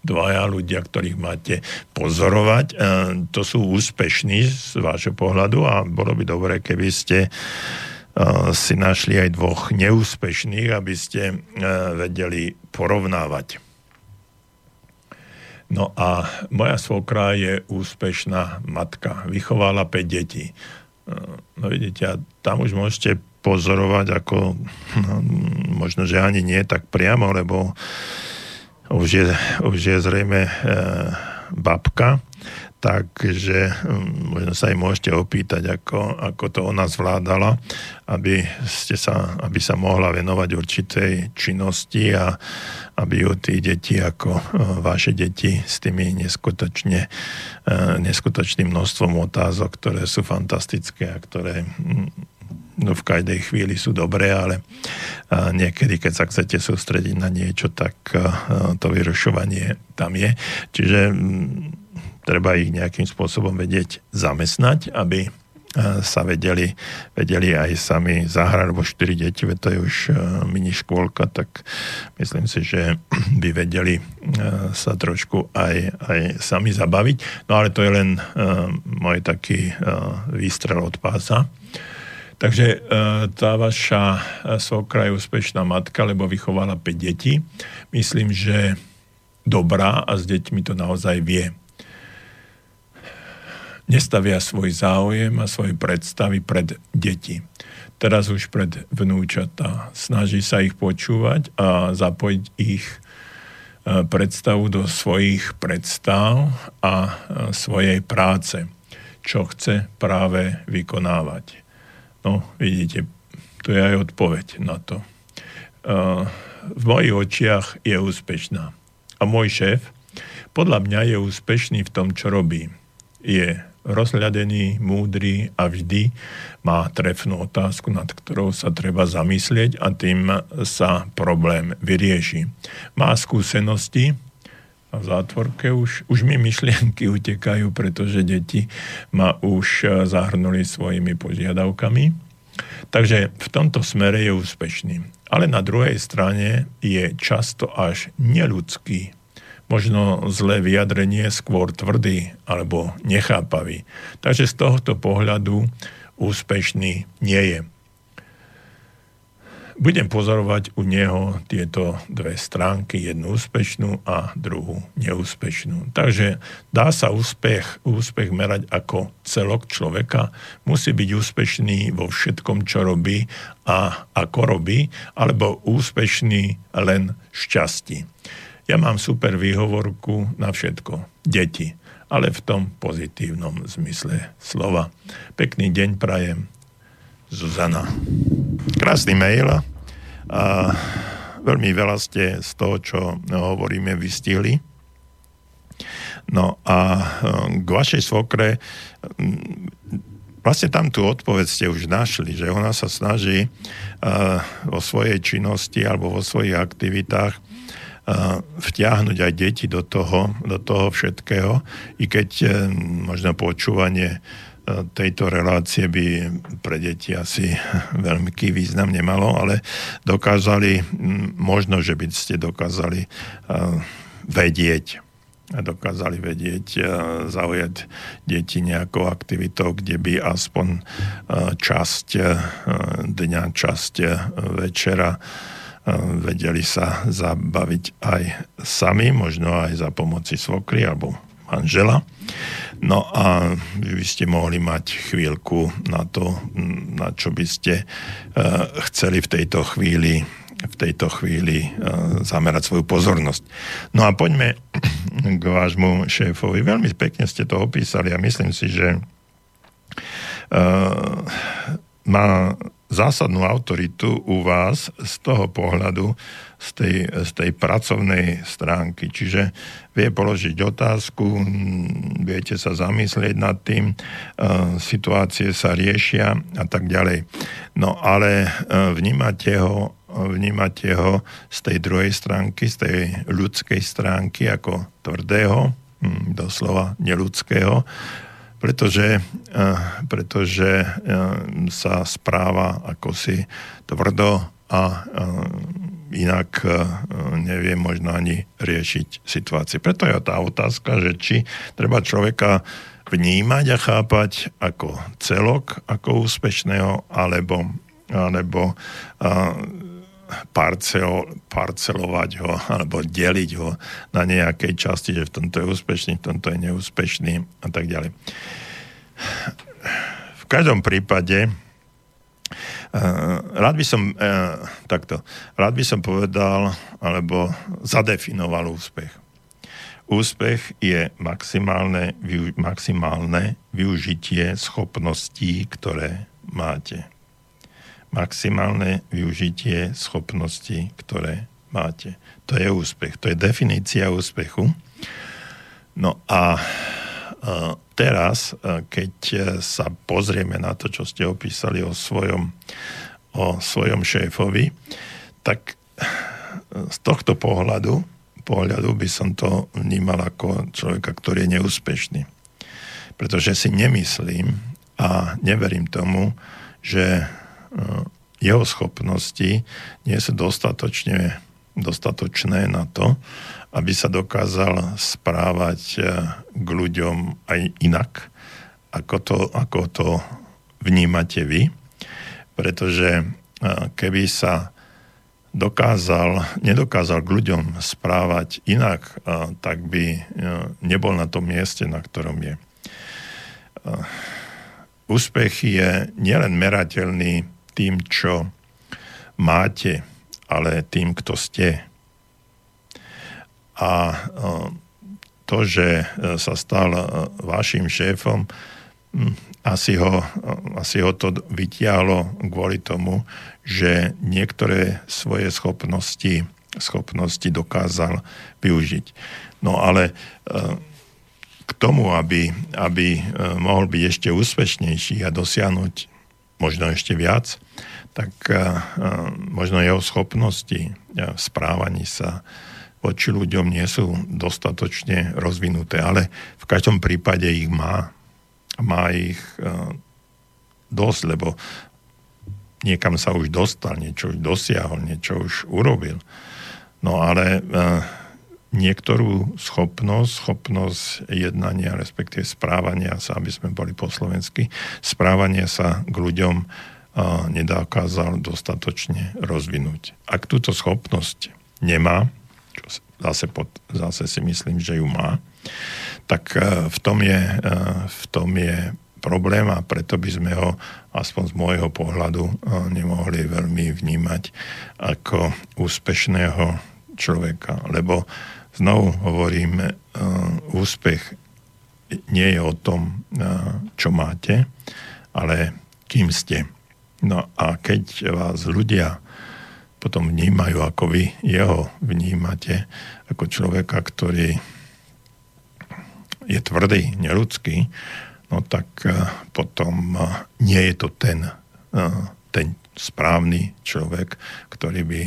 dvaja ľudia, ktorých máte pozorovať. E, to sú úspešní z vášho pohľadu a bolo by dobré, keby ste e, si našli aj dvoch neúspešných, aby ste e, vedeli porovnávať. No a moja svokra je úspešná matka. Vychovala 5 detí. No vidíte, a tam už môžete pozorovať ako, no, možno, že ani nie tak priamo, lebo uh, už je, už je zrejme e, babka, takže hm, možno sa aj môžete opýtať, ako, ako to ona zvládala, aby, ste sa, aby sa mohla venovať určitej činnosti a aby ju tí deti ako hm, vaše deti s tými neskutočne, hm, neskutočným množstvom otázok, ktoré sú fantastické a ktoré no v každej chvíli sú dobré, ale niekedy, keď sa chcete sústrediť na niečo, tak to vyrušovanie tam je. Čiže treba ich nejakým spôsobom vedieť zamestnať, aby sa vedeli, vedeli aj sami zahrať, lebo 4 deti, to je už mini škôlka, tak myslím si, že by vedeli sa trošku aj, aj sami zabaviť. No ale to je len môj taký výstrel od pása. Takže e, tá vaša e, svokra je úspešná matka, lebo vychovala 5 detí. Myslím, že dobrá a s deťmi to naozaj vie. Nestavia svoj záujem a svoje predstavy pred deti. Teraz už pred vnúčata. Snaží sa ich počúvať a zapojiť ich e, predstavu do svojich predstav a svojej práce, čo chce práve vykonávať. No, vidíte, to je aj odpoveď na to. V mojich očiach je úspešná. A môj šéf podľa mňa je úspešný v tom, čo robí. Je rozhľadený, múdry a vždy má trefnú otázku, nad ktorou sa treba zamyslieť a tým sa problém vyrieši. Má skúsenosti, a v zátvorke už, už mi myšlienky utekajú, pretože deti ma už zahrnuli svojimi požiadavkami. Takže v tomto smere je úspešný. Ale na druhej strane je často až neludský. Možno zlé vyjadrenie, skôr tvrdý alebo nechápavý. Takže z tohoto pohľadu úspešný nie je budem pozorovať u neho tieto dve stránky, jednu úspešnú a druhú neúspešnú. Takže dá sa úspech, úspech merať ako celok človeka, musí byť úspešný vo všetkom, čo robí a ako robí, alebo úspešný len šťastí. Ja mám super výhovorku na všetko. Deti ale v tom pozitívnom zmysle slova. Pekný deň prajem. Zuzana. Krásny mail a veľmi veľa ste z toho, čo hovoríme, vystihli. No a e, k vašej svokre vlastne tam tú odpoveď ste už našli, že ona sa snaží uh, vo svojej činnosti alebo vo svojich aktivitách uh, vtiahnuť aj deti do toho, do toho všetkého, i keď možno počúvanie tejto relácie by pre deti asi veľký význam nemalo, ale dokázali, možno, že by ste dokázali vedieť. Dokázali vedieť zaujať deti nejakou aktivitou, kde by aspoň časť dňa, časť večera vedeli sa zabaviť aj sami, možno aj za pomoci svokry alebo manžela. No a vy by ste mohli mať chvíľku na to, na čo by ste uh, chceli v tejto chvíli v tejto chvíli uh, zamerať svoju pozornosť. No a poďme k vášmu šéfovi. Veľmi pekne ste to opísali a myslím si, že uh, má zásadnú autoritu u vás z toho pohľadu, z tej, z tej pracovnej stránky. Čiže vie položiť otázku, viete sa zamyslieť nad tým, e, situácie sa riešia a tak ďalej. No ale e, vnímate ho, vnímate ho z tej druhej stránky, z tej ľudskej stránky ako tvrdého, hm, doslova neludského, pretože, eh, pretože eh, sa správa ako si tvrdo a eh, inak nevie možno ani riešiť situácie. Preto je tá otázka, že či treba človeka vnímať a chápať ako celok, ako úspešného, alebo, alebo parcel, parcelovať ho alebo deliť ho na nejakej časti, že v tomto je úspešný, v tomto je neúspešný a tak ďalej. V každom prípade Uh, rád by som uh, takto, rád by som povedal alebo zadefinoval úspech. Úspech je maximálne, maximálne využitie schopností, ktoré máte. Maximálne využitie schopností, ktoré máte. To je úspech. To je definícia úspechu. No a teraz, keď sa pozrieme na to, čo ste opísali o svojom, o svojom šéfovi, tak z tohto pohľadu pohľadu by som to vnímal ako človeka, ktorý je neúspešný. Pretože si nemyslím a neverím tomu, že e, jeho schopnosti nie sú dostatočne, dostatočné na to, aby sa dokázal správať e, k ľuďom aj inak, ako to, ako to vnímate vy. Pretože e, keby sa dokázal, nedokázal k ľuďom správať inak, tak by nebol na tom mieste, na ktorom je. Úspech je nielen merateľný tým, čo máte, ale tým, kto ste. A to, že sa stal vašim šéfom, hm, asi ho, asi ho to vytiahlo kvôli tomu, že niektoré svoje schopnosti, schopnosti dokázal využiť. No ale e, k tomu, aby, aby e, mohol byť ešte úspešnejší a dosiahnuť možno ešte viac, tak e, možno jeho schopnosti v správaní sa voči ľuďom nie sú dostatočne rozvinuté, ale v každom prípade ich má. Má ich dosť, lebo niekam sa už dostal, niečo už dosiahol, niečo už urobil. No ale niektorú schopnosť, schopnosť jednania, respektíve správania sa, aby sme boli po slovensky, správania sa k ľuďom e, nedokázal dostatočne rozvinúť. Ak túto schopnosť nemá, čo zase, pod, zase si myslím, že ju má, tak e, v tom je, e, v tom je problém a preto by sme ho aspoň z môjho pohľadu eh, nemohli veľmi vnímať ako úspešného človeka. Lebo znovu hovorím, eh, úspech nie je o tom, eh, čo máte, ale kým ste. No a keď vás ľudia potom vnímajú, ako vy jeho vnímate, ako človeka, ktorý je tvrdý, neludský, no tak eh, potom nie je to ten, ten správny človek, ktorý by,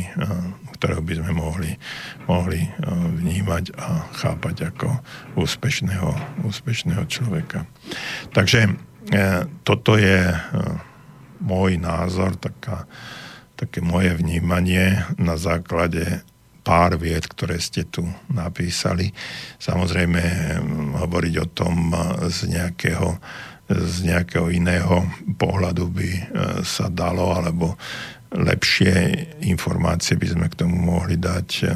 ktorého by sme mohli, mohli vnímať a chápať ako úspešného, úspešného človeka. Takže toto je môj názor, taká, také moje vnímanie na základe pár vied, ktoré ste tu napísali. Samozrejme, hovoriť o tom z nejakého, z nejakého iného pohľadu by e, sa dalo, alebo lepšie informácie by sme k tomu mohli dať, e,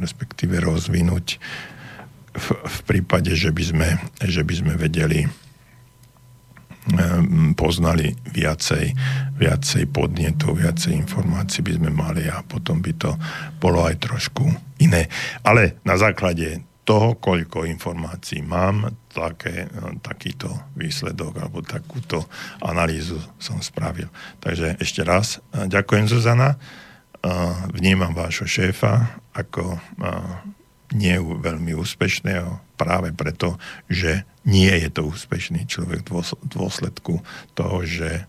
respektíve rozvinúť v, v prípade, že by sme, že by sme vedeli Ehm, poznali viacej, viacej podnetov, viacej informácií by sme mali a potom by to bolo aj trošku iné. Ale na základe toho, koľko informácií mám, také, takýto výsledok alebo takúto analýzu som spravil. Takže ešte raz ďakujem Zuzana. Vnímam vášho šéfa ako nie veľmi úspešného práve preto, že nie je to úspešný človek v dôsledku toho, že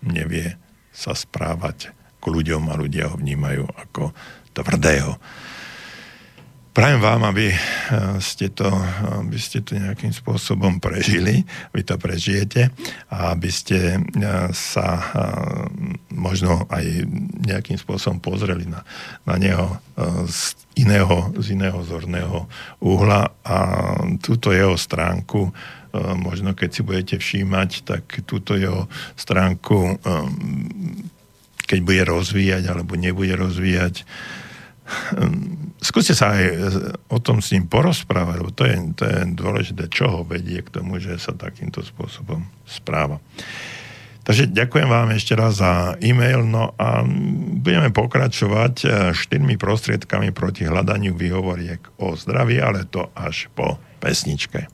nevie sa správať k ľuďom a ľudia ho vnímajú ako tvrdého. Prajem vám, aby eh, ste, to, aby ste to nejakým spôsobom prežili, vy to prežijete. A aby ste eh, sa eh, možno aj nejakým spôsobom pozreli na, na neho z iného, z iného zorného uhla. A túto jeho stránku možno keď si budete všímať, tak túto jeho stránku keď bude rozvíjať alebo nebude rozvíjať, skúste sa aj o tom s ním porozprávať, lebo to je, to je dôležité, čo ho vedie k tomu, že sa takýmto spôsobom správa. Takže ďakujem vám ešte raz za e-mail, no a budeme pokračovať e, štyrmi prostriedkami proti hľadaniu výhovoriek o zdraví, ale to až po pesničke.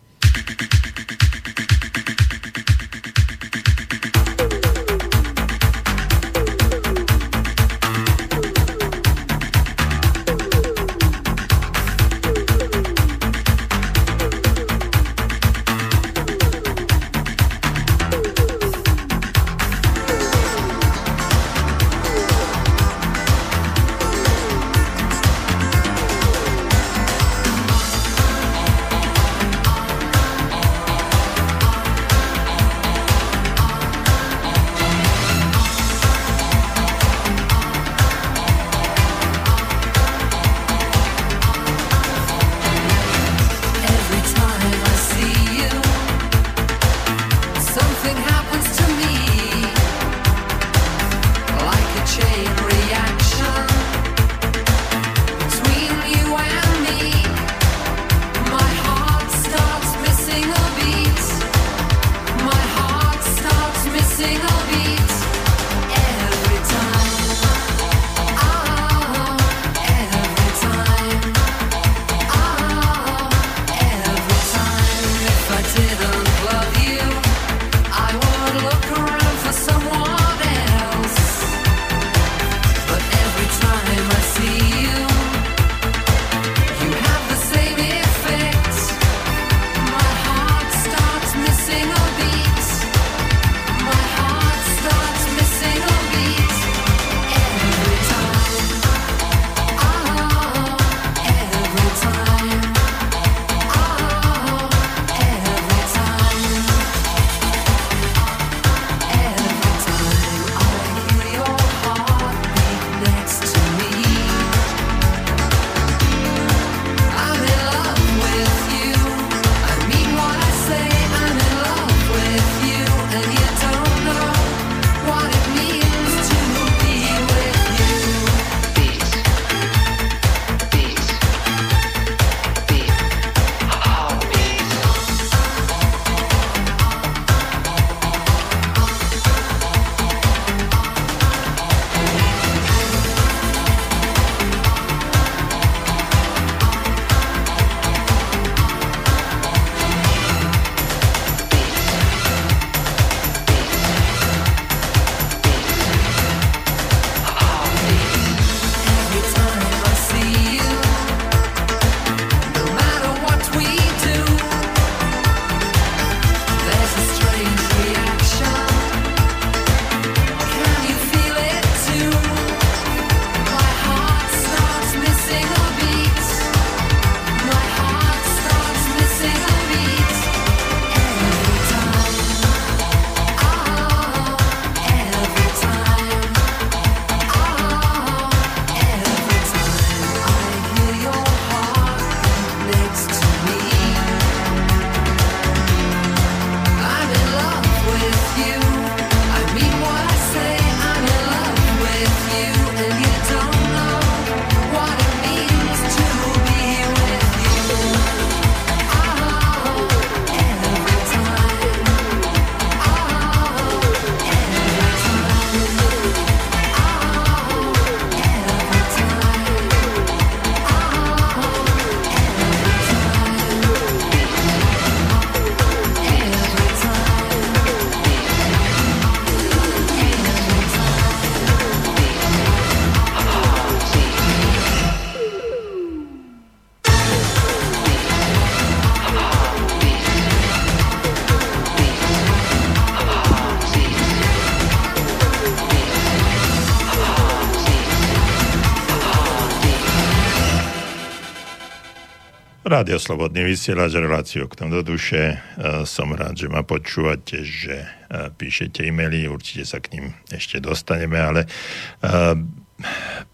Rádio Slobodný vysielač, reláciu k tomu do duše. E, som rád, že ma počúvate, že e, píšete e-maily, určite sa k ním ešte dostaneme, ale e,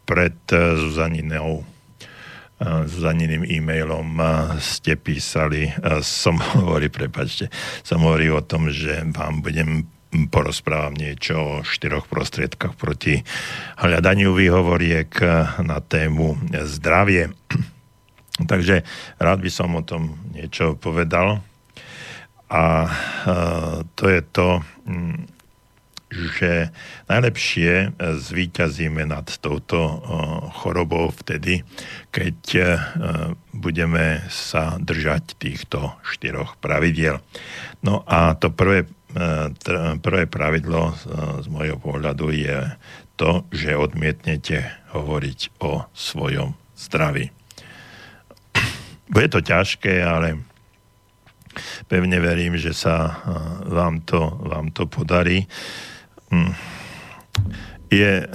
pred Zuzaninou Zuzaniným e-mailom ste písali, som hovorí, prepačte, som hovorí o tom, že vám budem porozprávam niečo o štyroch prostriedkách proti hľadaniu výhovoriek na tému zdravie. Takže rád by som o tom niečo povedal. A to je to, mm, že najlepšie zvíťazíme nad touto chorobou vtedy, keď budeme sa držať týchto štyroch pravidiel. No a to prvé, prvé pravidlo z môjho pohľadu je to, že odmietnete hovoriť o svojom zdraví. Bude to ťažké, ale pevne verím, že sa vám to, vám to podarí. Hm. Je,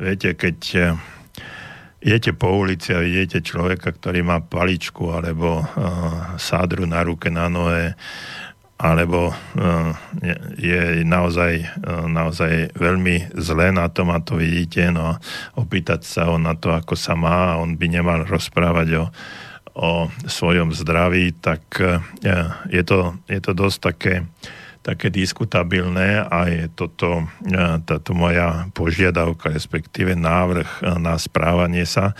viete, keď eh, idete po ulici a vidíte človeka, ktorý má paličku alebo uh, sádru na ruke, na nohe, alebo uh, je, naozaj, uh, naozaj veľmi zlé na tom a to vidíte, no opýtať sa ho na to, ako sa má, on by nemal rozprávať o, o svojom zdraví, tak uh, je, to, je to dosť také také diskutabilné a je toto, e, táto moja požiadavka, respektíve návrh e, na správanie sa.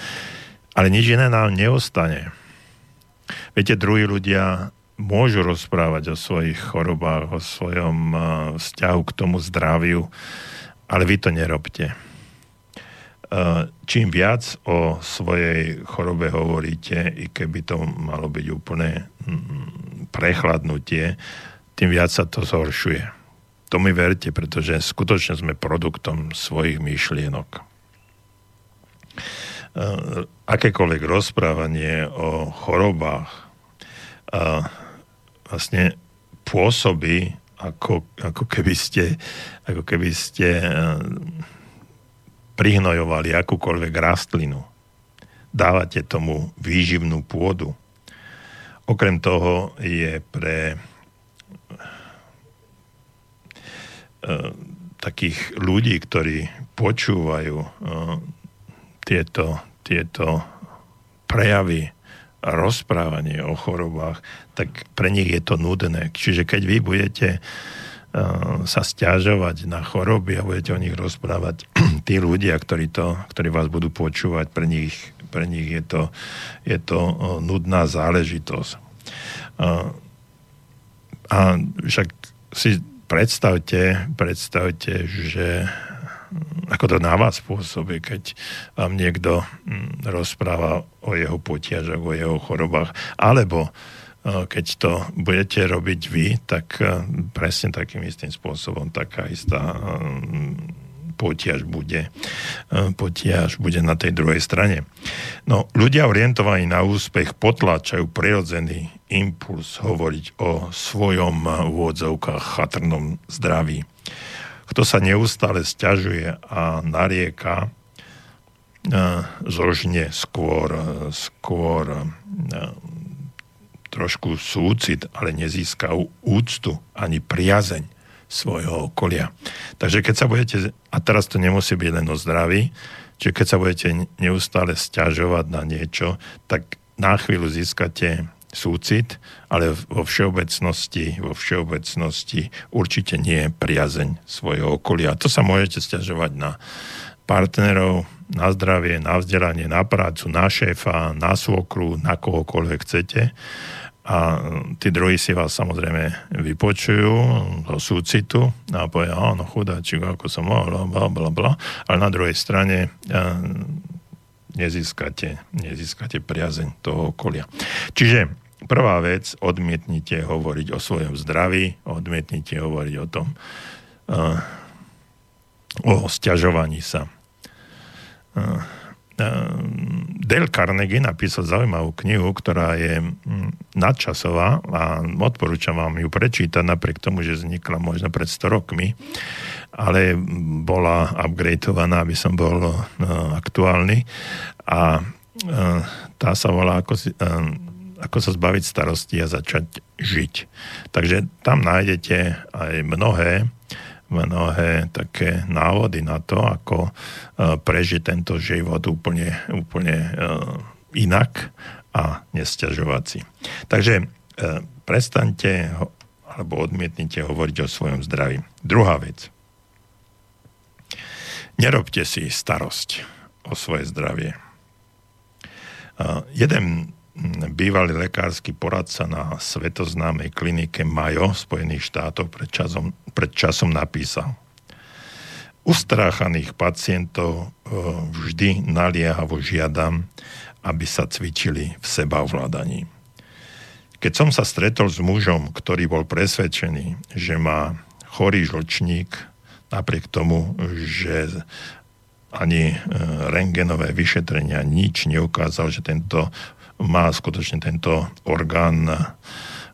Ale nič iné nám neostane. Viete, druhí ľudia môžu rozprávať o svojich chorobách, o svojom e, vzťahu k tomu zdraviu, ale vy to nerobte. Čím viac o svojej chorobe hovoríte, i keby to malo byť úplne mm, prechladnutie, tým viac sa to zhoršuje. To mi verte, pretože skutočne sme produktom svojich myšlienok. E, akékoľvek rozprávanie o chorobách e, vlastne pôsobí, ako, ako, keby ste, ako keby ste prihnojovali akúkoľvek rastlinu. Dávate tomu výživnú pôdu. Okrem toho je pre E, takých ľudí, ktorí počúvajú e, tieto, tieto prejavy a rozprávanie o chorobách, tak pre nich je to nudné. Čiže keď vy budete e, sa stiažovať na choroby a budete o nich rozprávať, tí ľudia, ktorí, to, ktorí vás budú počúvať, pre nich, pre nich je, to, je to nudná záležitosť. A však si predstavte, predstavte, že ako to na vás pôsobí, keď vám niekto mm, rozpráva o jeho potiažoch, o jeho chorobách, alebo keď to budete robiť vy, tak e, presne takým istým spôsobom taká istá mm, potiaž bude, e, potiaž bude na tej druhej strane. No, ľudia orientovaní na úspech potláčajú prirodzený impuls hovoriť o svojom v úvodzovkách chatrnom zdraví. Kto sa neustále stiažuje a narieka, e, zožne skôr, skôr e, trošku súcit, ale nezíska úctu ani priazeň svojho okolia. Takže keď sa budete, a teraz to nemusí byť len o zdraví, čiže keď sa budete neustále stiažovať na niečo, tak na chvíľu získate súcit, ale vo všeobecnosti, vo všeobecnosti určite nie je priazeň svojho okolia. To sa môžete stiažovať na partnerov, na zdravie, na vzdelanie, na prácu, na šéfa, na svokru, na kohokoľvek chcete. A tí druhí si vás samozrejme vypočujú do súcitu a povedia, áno, chudáčik, ako som mohol, bla, bla, bla. Ale na druhej strane nezískate, nezískate priazeň toho okolia. Čiže prvá vec, odmietnite hovoriť o svojom zdraví, odmietnite hovoriť o tom, uh, o stiažovaní sa. Uh, Dale Carnegie napísal zaujímavú knihu, ktorá je nadčasová a odporúčam vám ju prečítať napriek tomu, že vznikla možno pred 100 rokmi ale bola upgradeovaná, aby som bol uh, aktuálny. A uh, tá sa volá ako, uh, ako sa zbaviť starosti a začať žiť. Takže tam nájdete aj mnohé mnohé také návody na to, ako uh, prežiť tento život úplne, úplne uh, inak a nestiažovať si. Takže uh, prestaňte alebo odmietnite hovoriť o svojom zdraví. Druhá vec. Nerobte si starosť o svoje zdravie. Jeden bývalý lekársky poradca na svetoznámej klinike Mayo Spojených štátoch pred časom, pred časom napísal. Ustráchaných pacientov e, vždy naliehavo žiadam, aby sa cvičili v sebaovládaní. Keď som sa stretol s mužom, ktorý bol presvedčený, že má chorý žlčník, napriek tomu, že ani e, rengenové vyšetrenia nič neukázal, že tento má skutočne tento orgán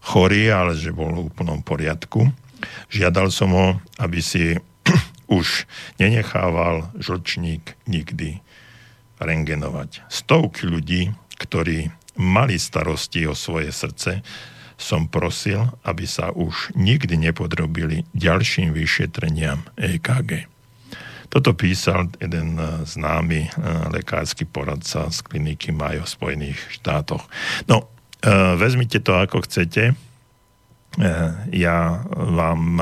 chorý, ale že bol v úplnom poriadku. Žiadal som ho, aby si už nenechával žlčník nikdy rengenovať. Stovky ľudí, ktorí mali starosti o svoje srdce, som prosil, aby sa už nikdy nepodrobili ďalším vyšetreniam EKG. Toto písal jeden e, známy e, lekársky poradca z kliniky Mayo v Spojených štátoch. No, e, vezmite to ako chcete. Ja vám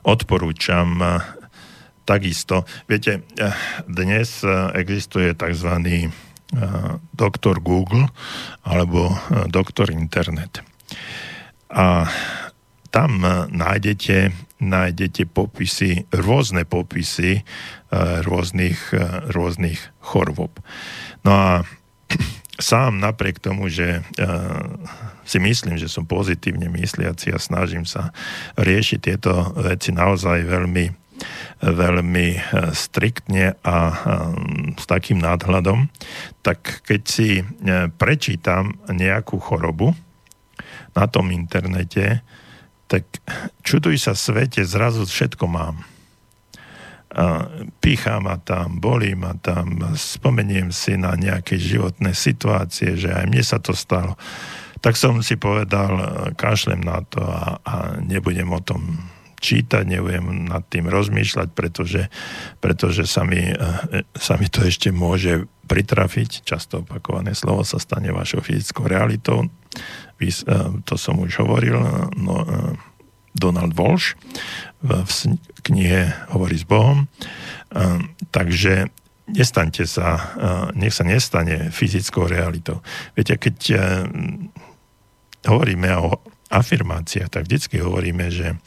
odporúčam takisto. Viete, dnes existuje tzv. doktor Google alebo doktor internet. A tam nájdete nájdete popisy, rôzne popisy e, rôznych, e, rôznych chorôb. No a sám napriek tomu, že e, si myslím, že som pozitívne mysliaci a snažím sa riešiť tieto veci naozaj veľmi, veľmi striktne a s takým nadhľadom, tak keď si prečítam nejakú chorobu na tom internete, tak čuduj sa svete, zrazu všetko mám. A pícha ma tam, bolí ma tam, spomeniem si na nejaké životné situácie, že aj mne sa to stalo. Tak som si povedal, kašlem na to a, a nebudem o tom čítať, nebudem nad tým rozmýšľať, pretože, pretože sa, mi, sa mi to ešte môže pritrafiť. Často opakované slovo sa stane vašou fyzickou realitou. Eh, to som už hovoril, no, eh, Donald Walsh v knihe Hovorí s Bohom. Eh, takže nestaňte sa, nech sa nestane fyzickou realitou. Viete, keď hovoríme o afirmáciách, tak vždycky hovoríme, že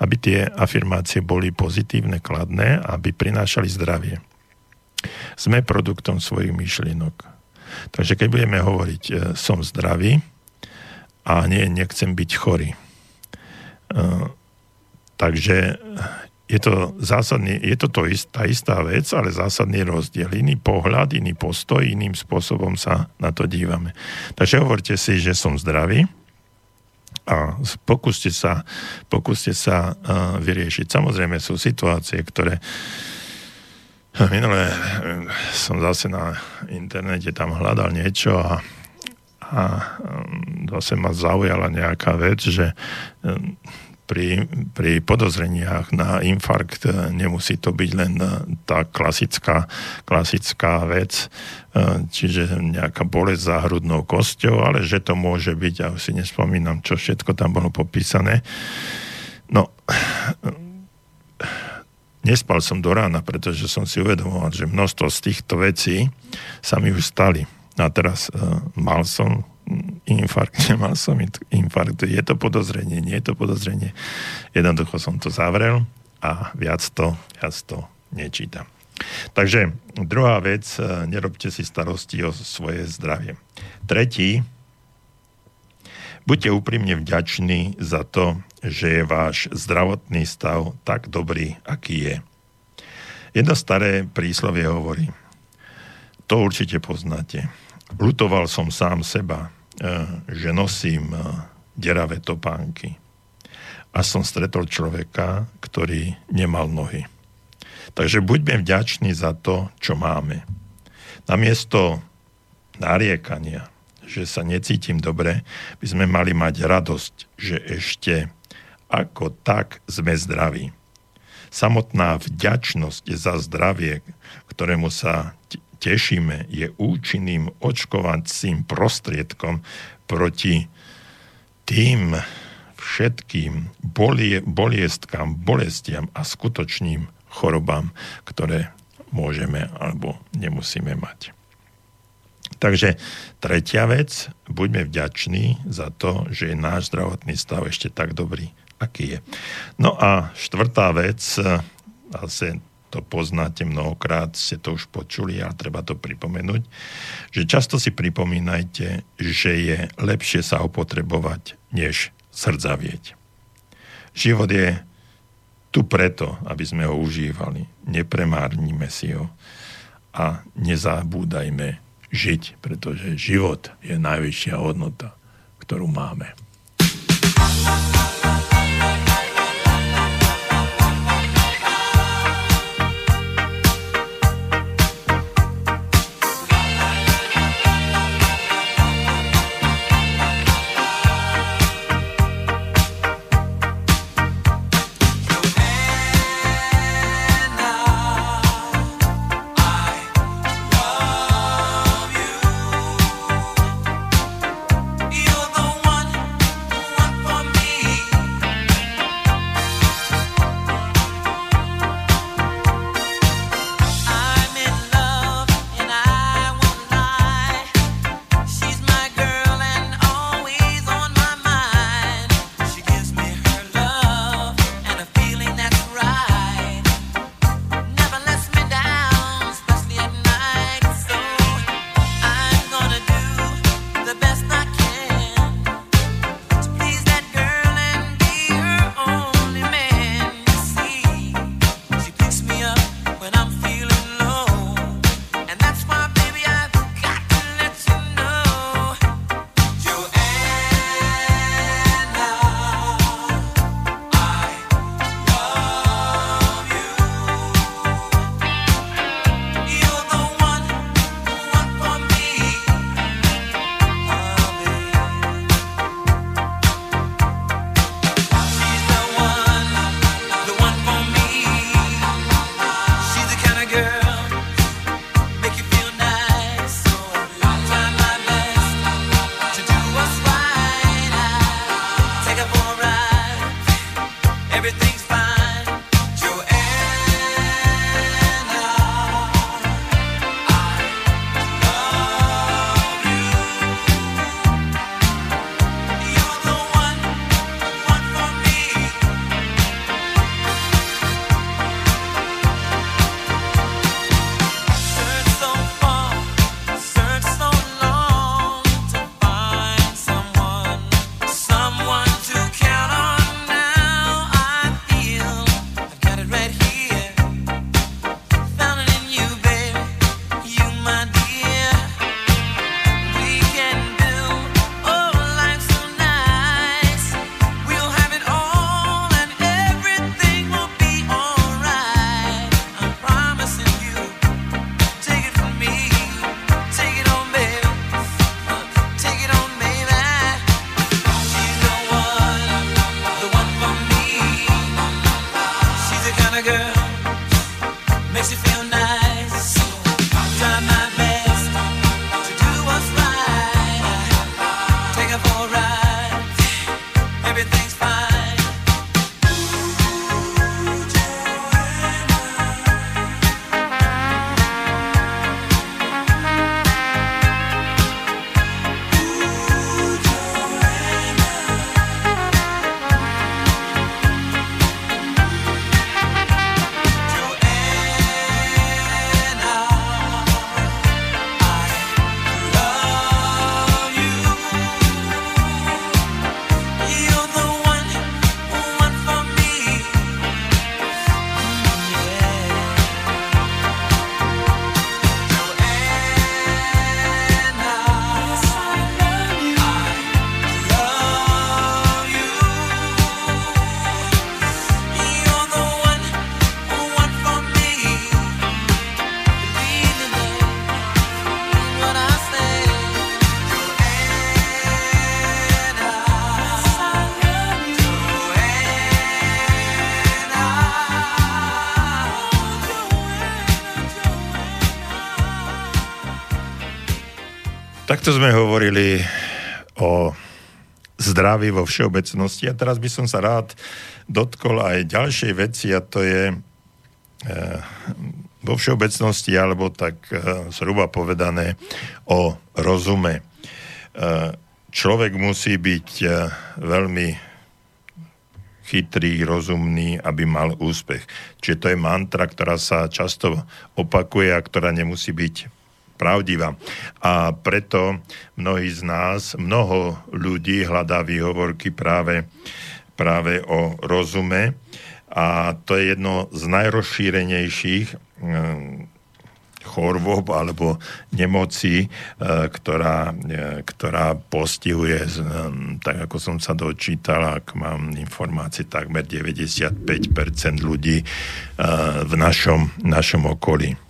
aby tie afirmácie boli pozitívne, kladné, aby prinášali zdravie. Sme produktom svojich myšlienok. Takže keď budeme hovoriť som zdravý, a nie, nechcem byť chorý. Uh, takže je to zásadný, je to, to ist, tá istá vec, ale zásadný rozdiel. Iný pohľad, iný postoj, iným spôsobom sa na to dívame. Takže hovorte si, že som zdravý a pokúste sa, pokúste sa uh, vyriešiť. Samozrejme sú situácie, ktoré minulé som zase na internete tam hľadal niečo a a zase ma zaujala nejaká vec, že um, pri, pri podozreniach na infarkt uh, nemusí to byť len uh, tá klasická, klasická vec, uh, čiže nejaká bolesť za hrudnou kosťou, ale že to môže byť, ja si nespomínam, čo všetko tam bolo popísané. No, nespal som do rána, pretože som si uvedomoval, že množstvo z týchto vecí sa mi už stali a teraz uh, mal som infarkt, nemal som infarkt. Je to podozrenie, nie je to podozrenie. Jednoducho som to zavrel a viac to, viac to nečítam. Takže druhá vec, uh, nerobte si starosti o svoje zdravie. Tretí, buďte úprimne vďační za to, že je váš zdravotný stav tak dobrý, aký je. Jedno staré príslovie hovorí, to určite poznáte Lutoval som sám seba, eh, že nosím eh, deravé topánky. A som stretol človeka, ktorý nemal nohy. Takže buďme vďační za to, čo máme. Namiesto nariekania, že sa necítim dobre, by sme mali mať radosť, že ešte ako tak sme zdraví. Samotná vďačnosť za zdravie, ktorému sa tešíme, je účinným očkovacím prostriedkom proti tým všetkým bolie, boliestkám, bolestiam a skutočným chorobám, ktoré môžeme alebo nemusíme mať. Takže tretia vec, buďme vďační za to, že je náš zdravotný stav ešte tak dobrý, aký je. No a štvrtá vec, asi to poznáte mnohokrát, ste to už počuli a treba to pripomenúť, že často si pripomínajte, že je lepšie sa opotrebovať, než srdzavieť. Život je tu preto, aby sme ho užívali. Nepremárnime si ho a nezabúdajme žiť, pretože život je najvyššia hodnota, ktorú máme. Takto sme hovorili o zdraví vo všeobecnosti a teraz by som sa rád dotkol aj ďalšej veci a to je e, vo všeobecnosti, alebo tak zhruba povedané o rozume. Človek musí byť veľmi chytrý, rozumný, aby mal úspech. Čiže to je mantra, ktorá sa často opakuje a ktorá nemusí byť pravdivá. A preto mnohí z nás, mnoho ľudí hľadá výhovorky práve, práve o rozume a to je jedno z najrozšírenejších hm, chorôb alebo nemocí, e, ktorá, e, ktorá postihuje, tak ako som sa dočítal, ak mám informácie, takmer 95% ľudí e, v našom, našom okolí.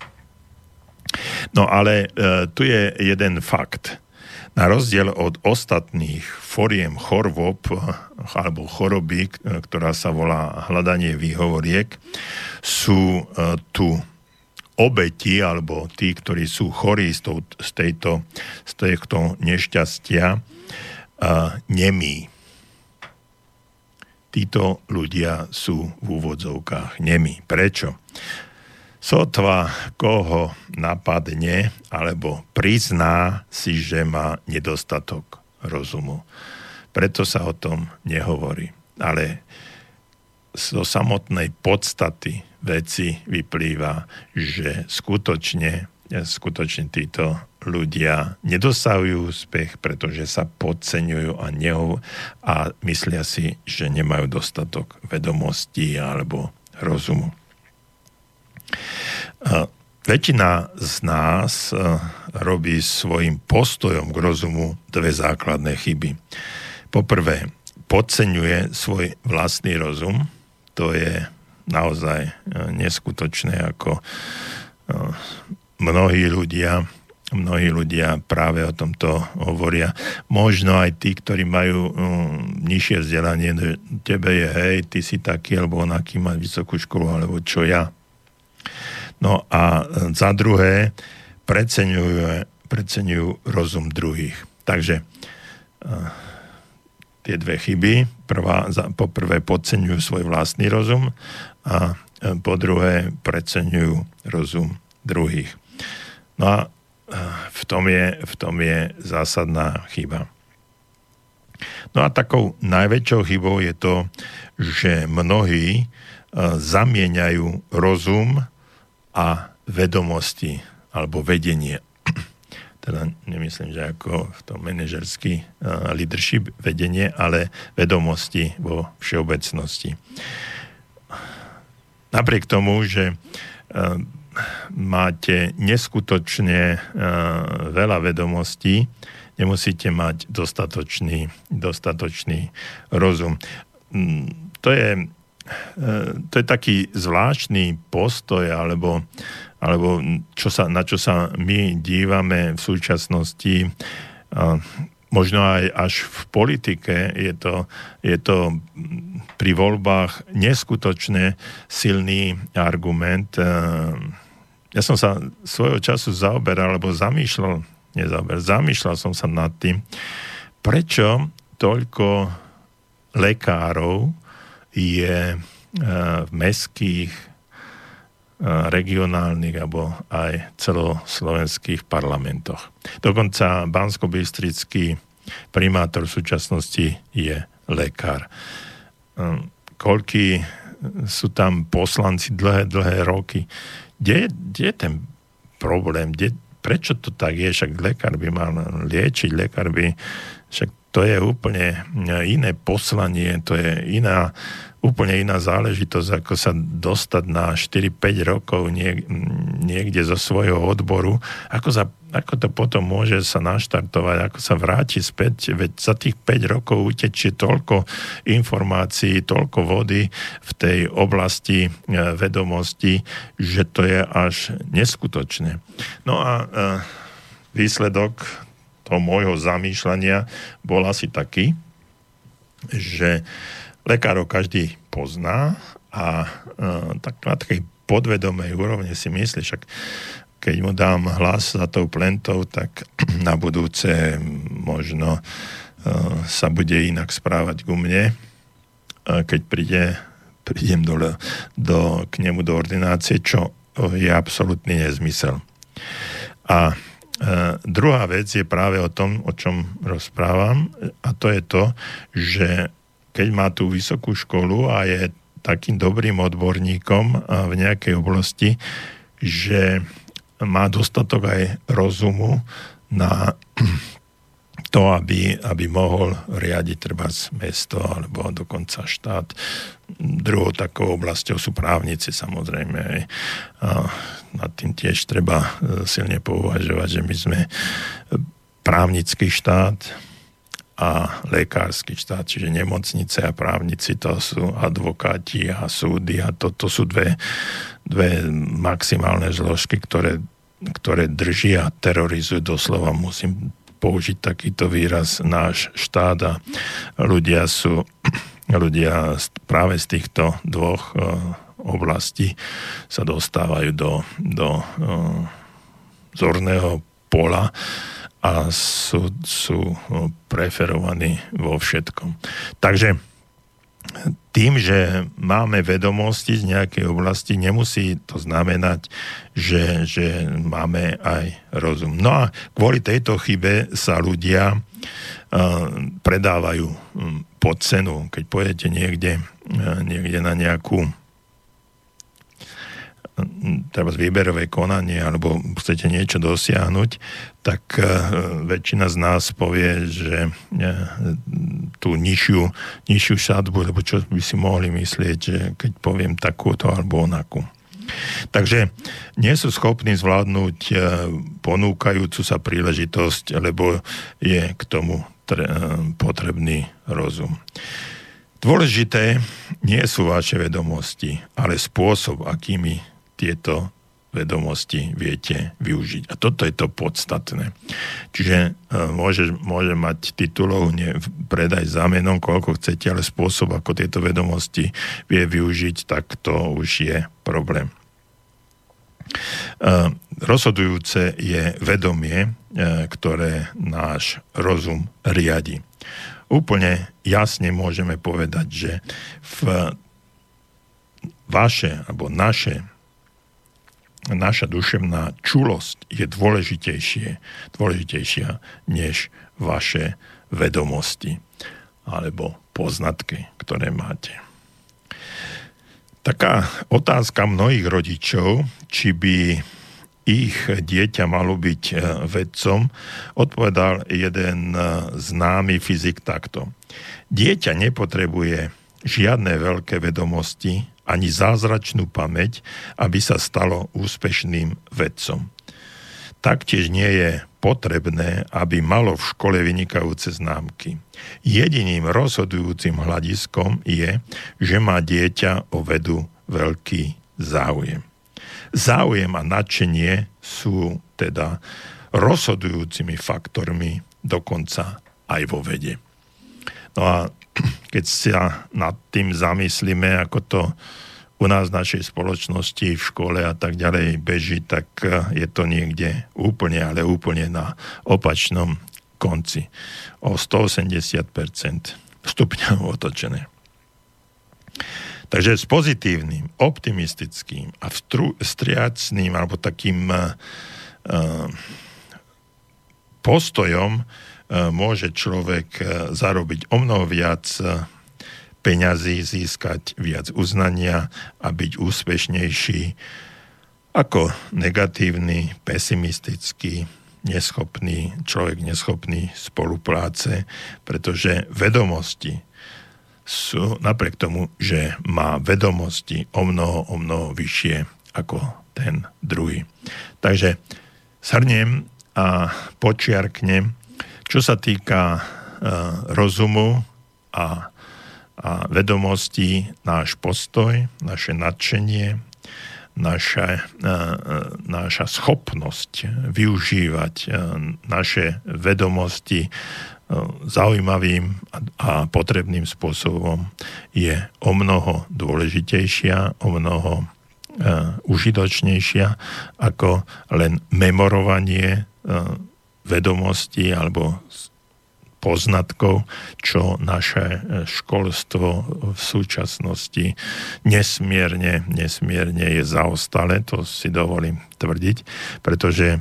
No ale e, tu je jeden fakt. Na rozdiel od ostatných foriem chorôb alebo choroby, ktorá sa volá hľadanie výhovoriek, sú e, tu obeti alebo tí, ktorí sú chorí z, to, z, tejto, z tejto nešťastia, nemí. Títo ľudia sú v úvodzovkách nemí. Prečo? Sotva koho napadne alebo prizná si, že má nedostatok rozumu. Preto sa o tom nehovorí. Ale zo samotnej podstaty veci vyplýva, že skutočne, skutočne títo ľudia nedosahujú úspech, pretože sa podceňujú a, neho, a myslia si, že nemajú dostatok vedomostí alebo rozumu. Väčšina z nás robí svojim postojom k rozumu dve základné chyby. Poprvé, podceňuje svoj vlastný rozum, to je naozaj neskutočné, ako mnohí ľudia mnohí ľudia práve o tomto hovoria. Možno aj tí, ktorí majú nižšie vzdelanie, tebe je hej, ty si taký, alebo onaký, má vysokú školu, alebo čo ja. No a e, za druhé, preceňujú, preceňujú rozum druhých. Takže uh, tie dve chyby. Prvá, po podceňujú svoj vlastný rozum a uh, po druhé preceňujú rozum druhých. No a v tom je, v tom je zásadná chyba. No a takou najväčšou chybou je to, že mnohí zamieňajú rozum a vedomosti alebo vedenie. Teda nemyslím, že ako v tom manažerský uh, leadership vedenie, ale vedomosti vo všeobecnosti. Napriek tomu, že uh, máte neskutočne uh, veľa vedomostí, nemusíte mať dostatočný, dostatočný rozum. Mm, to je to je taký zvláštny postoj, alebo, alebo čo sa, na čo sa my dívame v súčasnosti, možno aj až v politike je to, je to pri voľbách neskutočne silný argument. Ja som sa svojho času zaoberal, alebo zamýšľal, nezaoberal, zamýšľal som sa nad tým, prečo toľko lekárov je e, v mestských, e, regionálnych alebo aj celoslovenských parlamentoch. Dokonca bansko primátor v súčasnosti je lekár. E, koľky sú tam poslanci dlhé, dlhé roky. Kde, je ten problém? Kde, prečo to tak je? Však lekár by mal liečiť, lekár by... Však to je úplne iné poslanie, to je iná úplne iná záležitosť, ako sa dostať na 4-5 rokov niek- niekde zo svojho odboru, ako, za, ako to potom môže sa naštartovať, ako sa vráti späť, veď za tých 5 rokov utečie toľko informácií, toľko vody v tej oblasti e, vedomosti, že to je až neskutočné. No a e, výsledok toho môjho zamýšľania bol asi taký, že lekárov každý pozná a uh, tak na takej podvedomej úrovni si myslí, však keď mu dám hlas za tou plentou, tak na budúce možno uh, sa bude inak správať ku mne, uh, keď príde, prídem do, do, k nemu do ordinácie, čo je absolútny nezmysel. A E, druhá vec je práve o tom, o čom rozprávam, a to je to, že keď má tú vysokú školu a je takým dobrým odborníkom v nejakej oblasti, že má dostatok aj rozumu na to, aby, aby mohol riadiť treba mesto alebo dokonca štát. Druhou takou oblasťou sú právnici samozrejme. Nad tým tiež treba e, silne pouvažovať, že my sme právnický štát a lekársky štát, čiže nemocnice a právnici to sú advokáti a súdy a toto to sú dve, dve maximálne zložky, ktoré ktoré držia a terorizujú doslova, musím použiť takýto výraz náš štát a ľudia sú ľudia práve z týchto dvoch oblastí sa dostávajú do, do uh, zorného pola a sú, sú preferovaní vo všetkom. Takže tým, že máme vedomosti z nejakej oblasti, nemusí to znamenať, že, že máme aj rozum. No a kvôli tejto chybe sa ľudia uh, predávajú pod cenu. Keď pôjdete niekde, niekde na nejakú treba výberové konanie alebo chcete niečo dosiahnuť, tak e, väčšina z nás povie, že e, tú nižšiu, nižšiu šatbu, lebo čo by si mohli myslieť, že keď poviem takúto alebo onakú. Takže nie sú schopní zvládnuť e, ponúkajúcu sa príležitosť, lebo je k tomu potrebný rozum. Dôležité nie sú vaše vedomosti, ale spôsob, akými tieto vedomosti viete využiť. A toto je to podstatné. Čiže e, môže, môže mať titulov ne, predaj za menom, koľko chcete, ale spôsob, ako tieto vedomosti vie využiť, tak to už je problém. E, rozhodujúce je vedomie, e, ktoré náš rozum riadi. Úplne jasne môžeme povedať, že v vaše alebo naše naša duševná čulosť je dôležitejšie, dôležitejšia než vaše vedomosti alebo poznatky, ktoré máte. Taká otázka mnohých rodičov, či by ich dieťa malo byť e, vedcom, odpovedal jeden e, známy fyzik takto. Dieťa nepotrebuje žiadne veľké vedomosti, ani zázračnú pamäť, aby sa stalo úspešným vedcom. Taktiež nie je potrebné, aby malo v škole vynikajúce známky. Jediným rozhodujúcim hľadiskom je, že má dieťa o vedu veľký záujem. Záujem a nadšenie sú teda rozhodujúcimi faktormi dokonca aj vo vede. No a keď sa nad tým zamyslíme, ako to u nás v našej spoločnosti, v škole a tak ďalej beží, tak eh, je to niekde úplne, ale úplne na opačnom konci. O 180% stupňov otočené. Takže s pozitívnym, optimistickým a striacným alebo takým uh, postojom E, môže človek e, zarobiť o mnoho viac e, peňazí, získať viac uznania a byť úspešnejší ako negatívny, pesimistický, neschopný, človek neschopný spolupráce, pretože vedomosti sú napriek tomu, že má vedomosti o mnoho, o mnoho vyššie ako ten druhý. Takže shrniem a počiarknem, čo sa týka uh, rozumu a, a vedomostí, náš postoj, naše nadšenie, naša, uh, naša schopnosť využívať naše vedomosti zaujímavým a potrebným spôsobom je o mnoho dôležitejšia, o mnoho užitočnejšia ako len memorovanie vedomosti alebo poznatkov, čo naše školstvo v súčasnosti nesmierne, nesmierne je zaostale, to si dovolím tvrdiť, pretože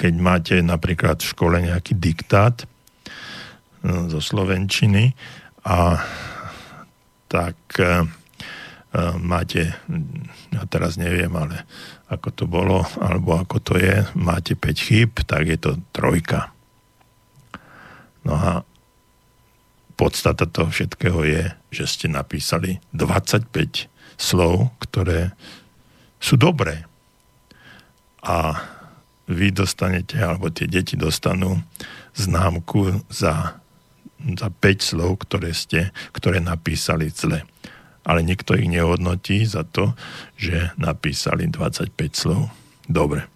keď máte napríklad v škole nejaký diktát zo Slovenčiny a tak máte, ja teraz neviem, ale ako to bolo, alebo ako to je, máte 5 chyb, tak je to trojka. No a podstata toho všetkého je, že ste napísali 25 slov, ktoré sú dobré. A vy dostanete, alebo tie deti dostanú známku za, za 5 slov, ktoré ste, ktoré napísali zle ale nikto ich nehodnotí za to, že napísali 25 slov. Dobre.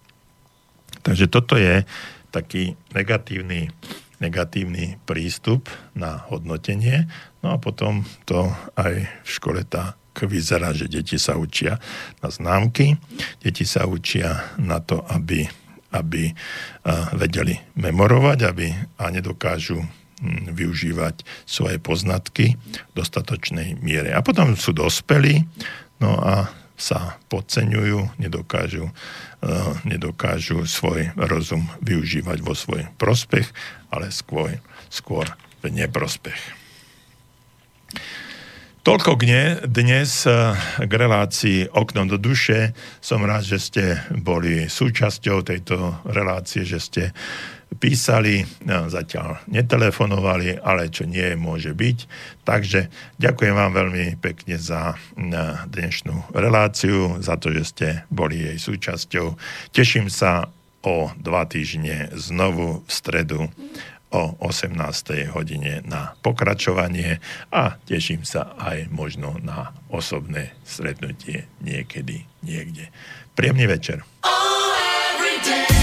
Takže toto je taký negatívny, negatívny prístup na hodnotenie. No a potom to aj v škole tak vyzerá, že deti sa učia na známky, deti sa učia na to, aby, aby vedeli memorovať aby, a nedokážu využívať svoje poznatky v dostatočnej miere. A potom sú dospelí, no a sa podceňujú, nedokážu, uh, nedokážu svoj rozum využívať vo svoj prospech, ale skôr, skôr v neprospech. Toľko k dnes uh, k relácii Oknom do duše. Som rád, že ste boli súčasťou tejto relácie, že ste písali, no, zatiaľ netelefonovali, ale čo nie môže byť. Takže ďakujem vám veľmi pekne za dnešnú reláciu, za to, že ste boli jej súčasťou. Teším sa o dva týždne znovu v stredu o 18. hodine na pokračovanie a teším sa aj možno na osobné stretnutie niekedy, niekde. Príjemný večer. Oh,